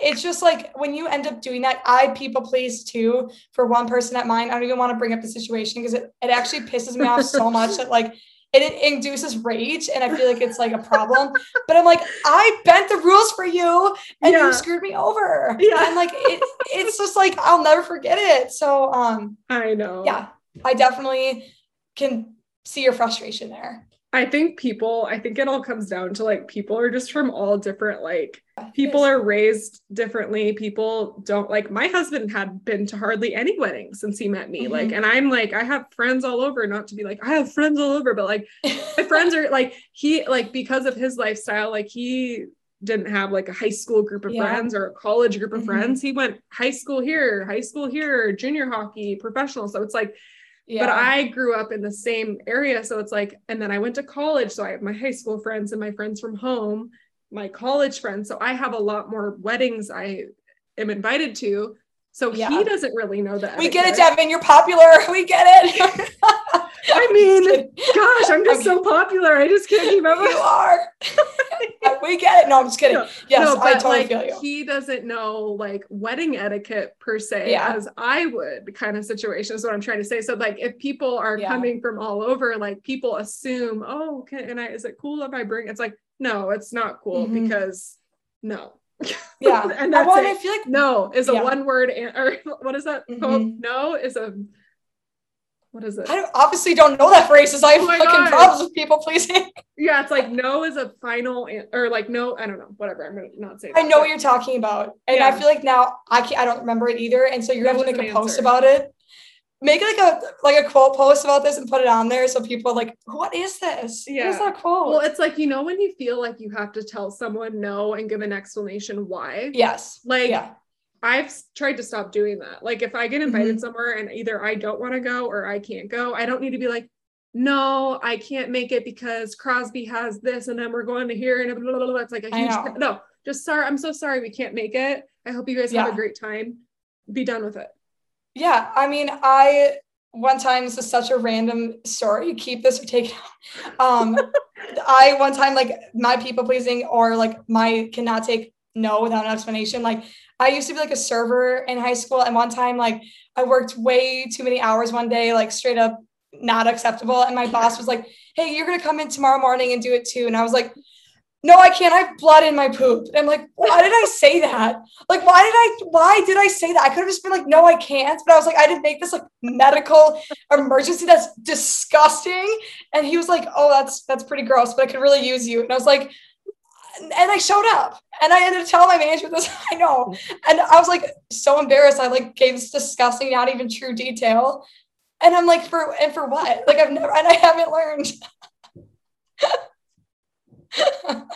it's just like when you end up doing that, I people please too for one person at mine. I don't even want to bring up the situation because it, it actually pisses me off so much that like it induces rage and i feel like it's like a problem but i'm like i bent the rules for you and yeah. you screwed me over yeah and like it, it's just like i'll never forget it so um i know yeah i definitely can see your frustration there I think people, I think it all comes down to like people are just from all different, like, people are raised differently. People don't like my husband had been to hardly any weddings since he met me. Mm-hmm. Like, and I'm like, I have friends all over, not to be like, I have friends all over, but like, my friends are like, he, like, because of his lifestyle, like, he didn't have like a high school group of yeah. friends or a college group of mm-hmm. friends. He went high school here, high school here, junior hockey, professional. So it's like, yeah. But I grew up in the same area. So it's like, and then I went to college. So I have my high school friends and my friends from home, my college friends. So I have a lot more weddings I am invited to. So yeah. he doesn't really know that. We get it, Devin. You're popular. We get it. I mean, gosh, I'm just okay. so popular. I just can't keep up. You are. we get it. No, I'm just kidding. No, yes, no, I totally like, feel you. He doesn't know like wedding etiquette per se yeah. as I would kind of situation is what I'm trying to say. So like if people are yeah. coming from all over, like people assume, oh, can and I is it cool if I bring it's like, no, it's not cool mm-hmm. because no. Yeah. and that's well, it. I feel like no is a yeah. one word or what is that? Mm-hmm. No is a what is it? I don't, obviously don't know that phrase. As I have oh fucking God. problems with people pleasing. Yeah, it's like no is a final or like no. I don't know. Whatever. I'm gonna not say. That, I know what you're talking about, and yeah. I feel like now I can't. I don't remember it either, and so you're gonna have to make a post about it. Make like a like a quote post about this and put it on there so people are like, what is this? Yeah. What is that quote? Well, it's like you know when you feel like you have to tell someone no and give an explanation why. Yes. Like yeah. I've tried to stop doing that. Like if I get invited mm-hmm. somewhere and either I don't want to go or I can't go, I don't need to be like, no, I can't make it because Crosby has this and then we're going to here and blah, blah, blah. it's like a huge no, just sorry. I'm so sorry we can't make it. I hope you guys yeah. have a great time. Be done with it. Yeah. I mean, I one time this is such a random story. Keep this or take it out. Um I one time like my people pleasing or like my cannot take no without an explanation. Like I used to be like a server in high school, and one time, like, I worked way too many hours one day, like, straight up not acceptable. And my boss was like, Hey, you're gonna come in tomorrow morning and do it too. And I was like, no, I can't. I blood in my poop. And I'm like, why did I say that? Like, why did I, why did I say that? I could have just been like, no, I can't. But I was like, I didn't make this like medical emergency. That's disgusting. And he was like, oh, that's, that's pretty gross, but I could really use you. And I was like, and I showed up and I ended up telling my manager this. I know. And I was like so embarrassed. I like gave this disgusting, not even true detail. And I'm like, for and for what? Like I've never and I haven't learned.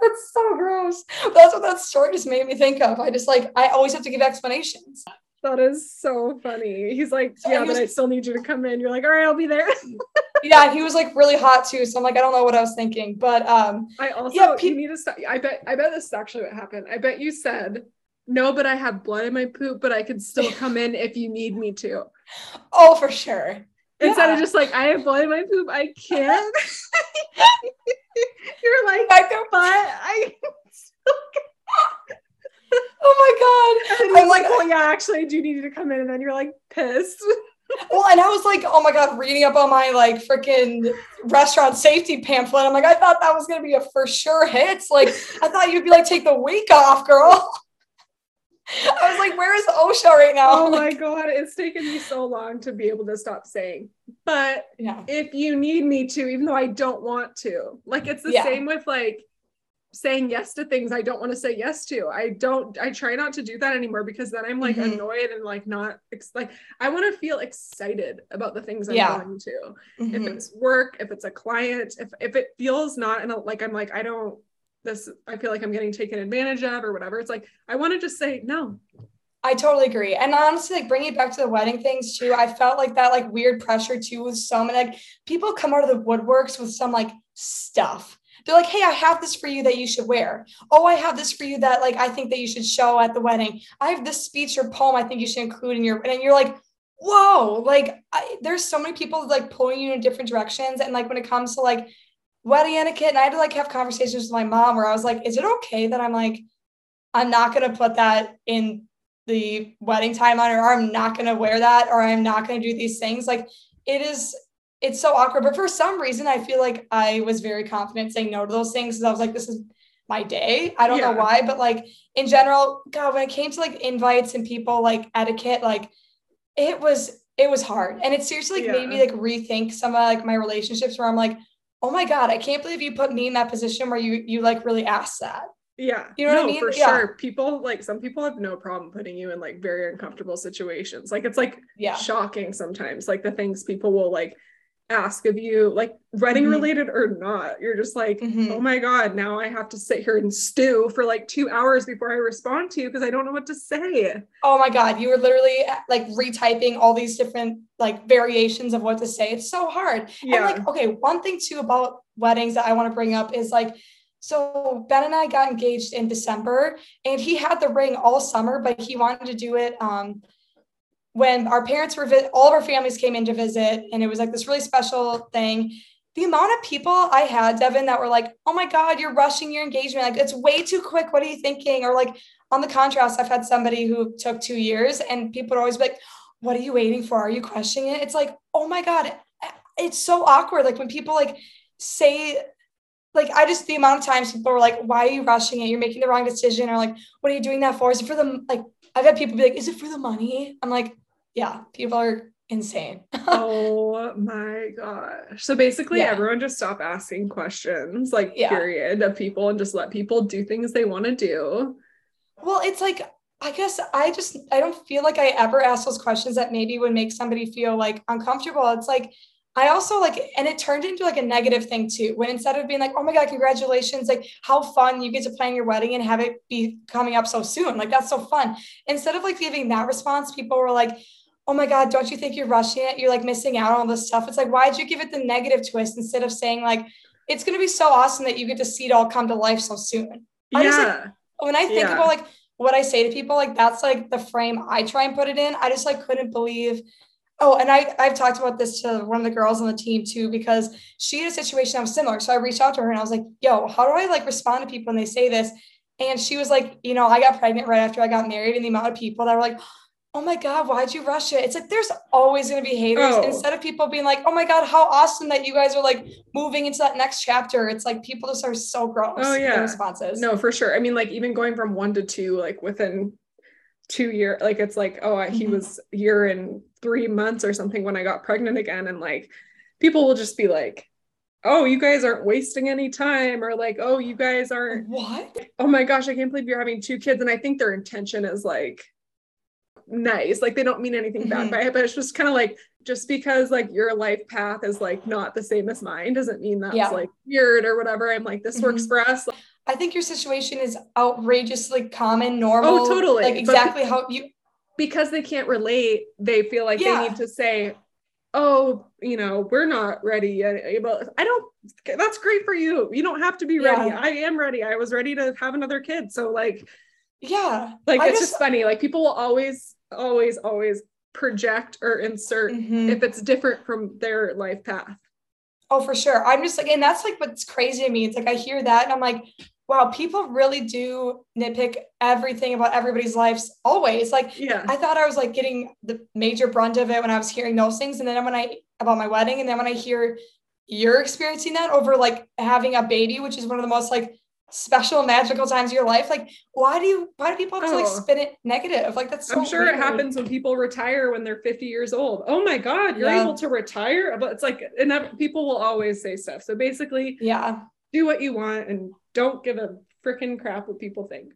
That's so gross. That's what that story just made me think of. I just like I always have to give explanations. That is so funny. He's like, So yeah, he but I still need you to come in. You're like, all right, I'll be there. yeah, he was like really hot too. So I'm like, I don't know what I was thinking, but um, I also Yeah, pe- you need to stop. I bet I bet this is actually what happened. I bet you said, no, but I have blood in my poop, but I could still come in if you need me to. oh for sure. Instead Yeah. of just like, I have blood in my poop, I can't. You're like, Back there, but I oh my god. I'm I'm like, like, oh yeah, actually I do need you to come in. And then you're like pissed. Well, and I was like, oh my god, reading up on my like freaking restaurant safety pamphlet. I'm like, I thought that was gonna be a for sure hit. Like, I thought you'd be like, take the week off, girl. I was like, where is OSHA right now? Oh my god, it's taken me so long to be able to stop saying. But yeah. if you need me to, even though I don't want to. Like it's the Yeah. same with like saying yes to things I don't want to say yes to. I don't I try not to do that anymore because then I'm like Mhm. annoyed and like not ex- like I want to feel excited about the things I'm Yeah. going to. If Mhm. it's work, if it's a client, if if it feels not and like I'm like I don't this I feel like I'm getting taken advantage of or whatever. It's like I want to just say no. I totally agree. And honestly, like bringing it back to the wedding things too, I felt like that like weird pressure too with so many like people come out of the woodworks with some like stuff. They're like, hey, I have this for you that you should wear. Oh, I have this for you that like I think that you should show at the wedding. I have this speech or poem I think you should include in your and you're like, whoa, like I, there's so many people like pulling you in different directions. And like when it comes to like wedding etiquette, and I had to like have conversations with my mom where I was like, is it okay that I'm like, I'm not gonna put that in the wedding timeline or I'm not to wear that or I'm not to do these things. Like it is, it's so awkward. But for some reason, I feel like I was very confident saying no to those things because I was like, this is my day. I don't know why, but like in general, God, when it came to like invites and people like etiquette, like it was, it was hard. And it seriously like, made me like rethink some of like my relationships where I'm like, oh my God, I can't believe you put me in that position where you, you like really asked that. Yeah. You know what I mean? For Yeah. sure. People like some people have no problem putting you in like very uncomfortable situations. Like it's like Yeah. shocking sometimes. Like the things people will like ask of you, like wedding Mhm. related or not. You're just like, Mhm. oh my God, now I have to sit here and stew for like two hours before I respond to you because I don't know what to say. Oh my God, you were literally like retyping all these different like variations of what to say. It's so hard. Yeah. And like, okay, one thing too about weddings that I want to bring up is like, so Ben and I got engaged in December and he had the ring all summer, but he wanted to do it um when our parents were all of our families came in to visit and it was like this really special thing. The amount of people I had, Devin, that were like, oh my God, you're rushing your engagement. Like, it's way too quick. What are you thinking? Or like, on the contrast, I've had somebody who took two years and people would always be like, what are you waiting for? Are you questioning it? It's like, oh my God, eh, it's so awkward. Like when people like say, like I just the amount of times people were like, why are you rushing it? You're making the wrong decision, or like, what are you doing that for? Is it for the like I've had people be like, is it for the money? I'm like, yeah, people are insane. oh my gosh. So basically Yeah. everyone just stop asking questions, like Yeah. period of people and just let people do things they want to do. Well, it's like I guess I just I don't feel like I ever ask those questions that maybe would make somebody feel like uncomfortable. It's like I also like and it turned into like a negative thing too. When instead of being like, "Oh my god, congratulations, like how fun you get to plan your wedding and have it be coming up so soon." Like that's so fun. Instead of like giving that response, people were like, "Oh my god, don't you think you're rushing it? You're like missing out on all this stuff." It's like, "Why'd you give it the negative twist instead of saying like it's going to be so awesome that you get to see it all come to life so soon?" I just, like, yeah. when I think Yeah. about like what I say to people, like that's like the frame I try and put it in. I just like couldn't believe. Oh, and I I've talked about this to one of the girls on the team too because she had a situation that was similar. So I reached out to her and I was like, "Yo, how do I like respond to people when they say this?" And she was like, "You know, I got pregnant right after I got married, and the amount of people that were like." Oh my God, why'd you rush it? It's like there's always going to be haters Oh. instead of people being like, oh my God, how awesome that you guys are like moving into that next chapter. It's like people just are so gross. Oh, yeah. responses. No, for sure. I mean, like even going from one to two, like within two year, like it's like, oh, I, he Mhm. was year and three months or something when I got pregnant again, and like people will just be like, oh, you guys aren't wasting any time, or like, oh, you guys aren't. What? Oh my gosh, I can't believe you're having two kids, and I think their intention is like nice, like they don't mean anything bad Mhm. by it, but it's just kind of like just because like your life path is like not the same as mine doesn't mean that's Yeah. like weird or whatever. I'm like, this works Mhm. for us. I think your situation is outrageously common, normal. Oh, totally. Like But- exactly how you because they can't relate, they feel like Yeah. they need to say, "Oh, you know, we're not ready yet." But I don't. That's great for you. You don't have to be ready. Yeah. I am ready. I was ready to have another kid. So like, Yeah. like I it's just- just funny. Like people will always, always, always project or insert Mhm. if it's different from their life path. Oh, for sure. I'm just like, and that's like what's crazy to me. It's like I hear that and I'm like, wow, people really do nitpick everything about everybody's lives always. Like Yeah. I thought I was like getting the major brunt of it when I was hearing those things. And then when I about my wedding, and then when I hear you're experiencing that over like having a baby, which is one of the most like special magical times of your life. Like, why do you why do people have to like Oh. spin it negative? Like that's so I'm sure it happens when people retire when they're 50 years old. Oh my God, you're Yeah. able to retire. But it's like, and that, people will always say stuff. So basically, Yeah. do what you want and don't give a freaking crap what people think.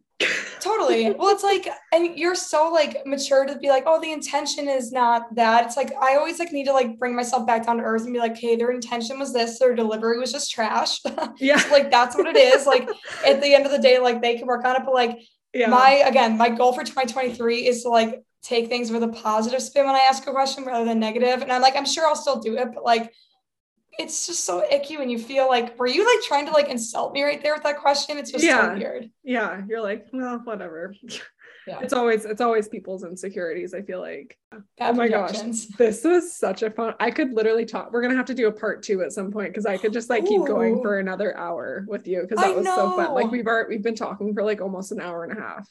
Totally. Well, it's like, and you're so like mature to be like, oh, the intention is not that. It's like I always like need to like bring myself back down to earth and be like, hey, their intention was this, their delivery was just trash. Yeah. like that's what it is. Like at the end of the day, like they can work on it, but like Yeah. my again, my goal for 2023 is to like take things with a positive spin when I ask a question rather than negative. And I'm like, I'm sure I'll still do it, but like it's just so icky when you feel like, were you like trying to like insult me right there with that question? It's just Yeah. so weird. yeah. You're like, well, whatever. Yeah. It's always, it's always people's insecurities. I feel like Bad Oh my gosh. this was such a fun, I could literally talk. We're going to have to do a part two at some point because I could just like keep going for another hour with you because I that was so fun. Like we've already, we've been talking for like almost an hour and a half.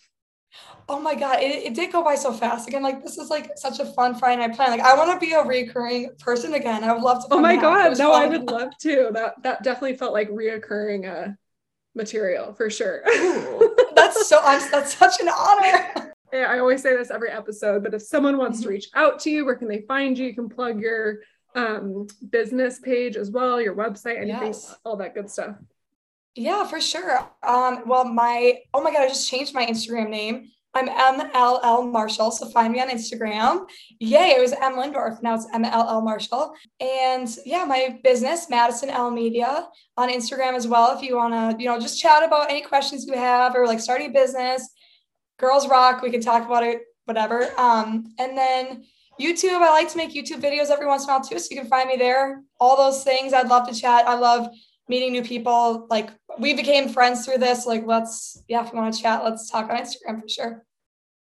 Oh my god, it, it did go by so fast. Again, like this is like such a fun Friday night plan. Like I want to be a recurring person again. I would love to. Oh my god, no, I would love to. That that definitely felt like reoccurring uh material for sure. Ooh, that's so. I'm, that's such an honor. Yeah, I always say this every episode, but if someone wants to reach out to you, where can they find you? You can plug your um business page as well, your website, anything, Yes. all that good stuff. Yeah, for sure. Um, well, my oh my god, I just changed my Instagram name. I'm MLL Marshall, so find me on Instagram. Yay, it was M Lindorf. Now it's MLL Marshall. And yeah, my business, Madison L Media, on Instagram as well. If you want to, you know, just chat about any questions you have or like starting a business, girls rock. We can talk about it, whatever. Um, and then YouTube, I like to make YouTube videos every once in a while too, so you can find me there. All those things, I'd love to chat. I love meeting new people. Like we became friends through this. Like let's, yeah, if you want to chat, let's talk on Instagram for sure.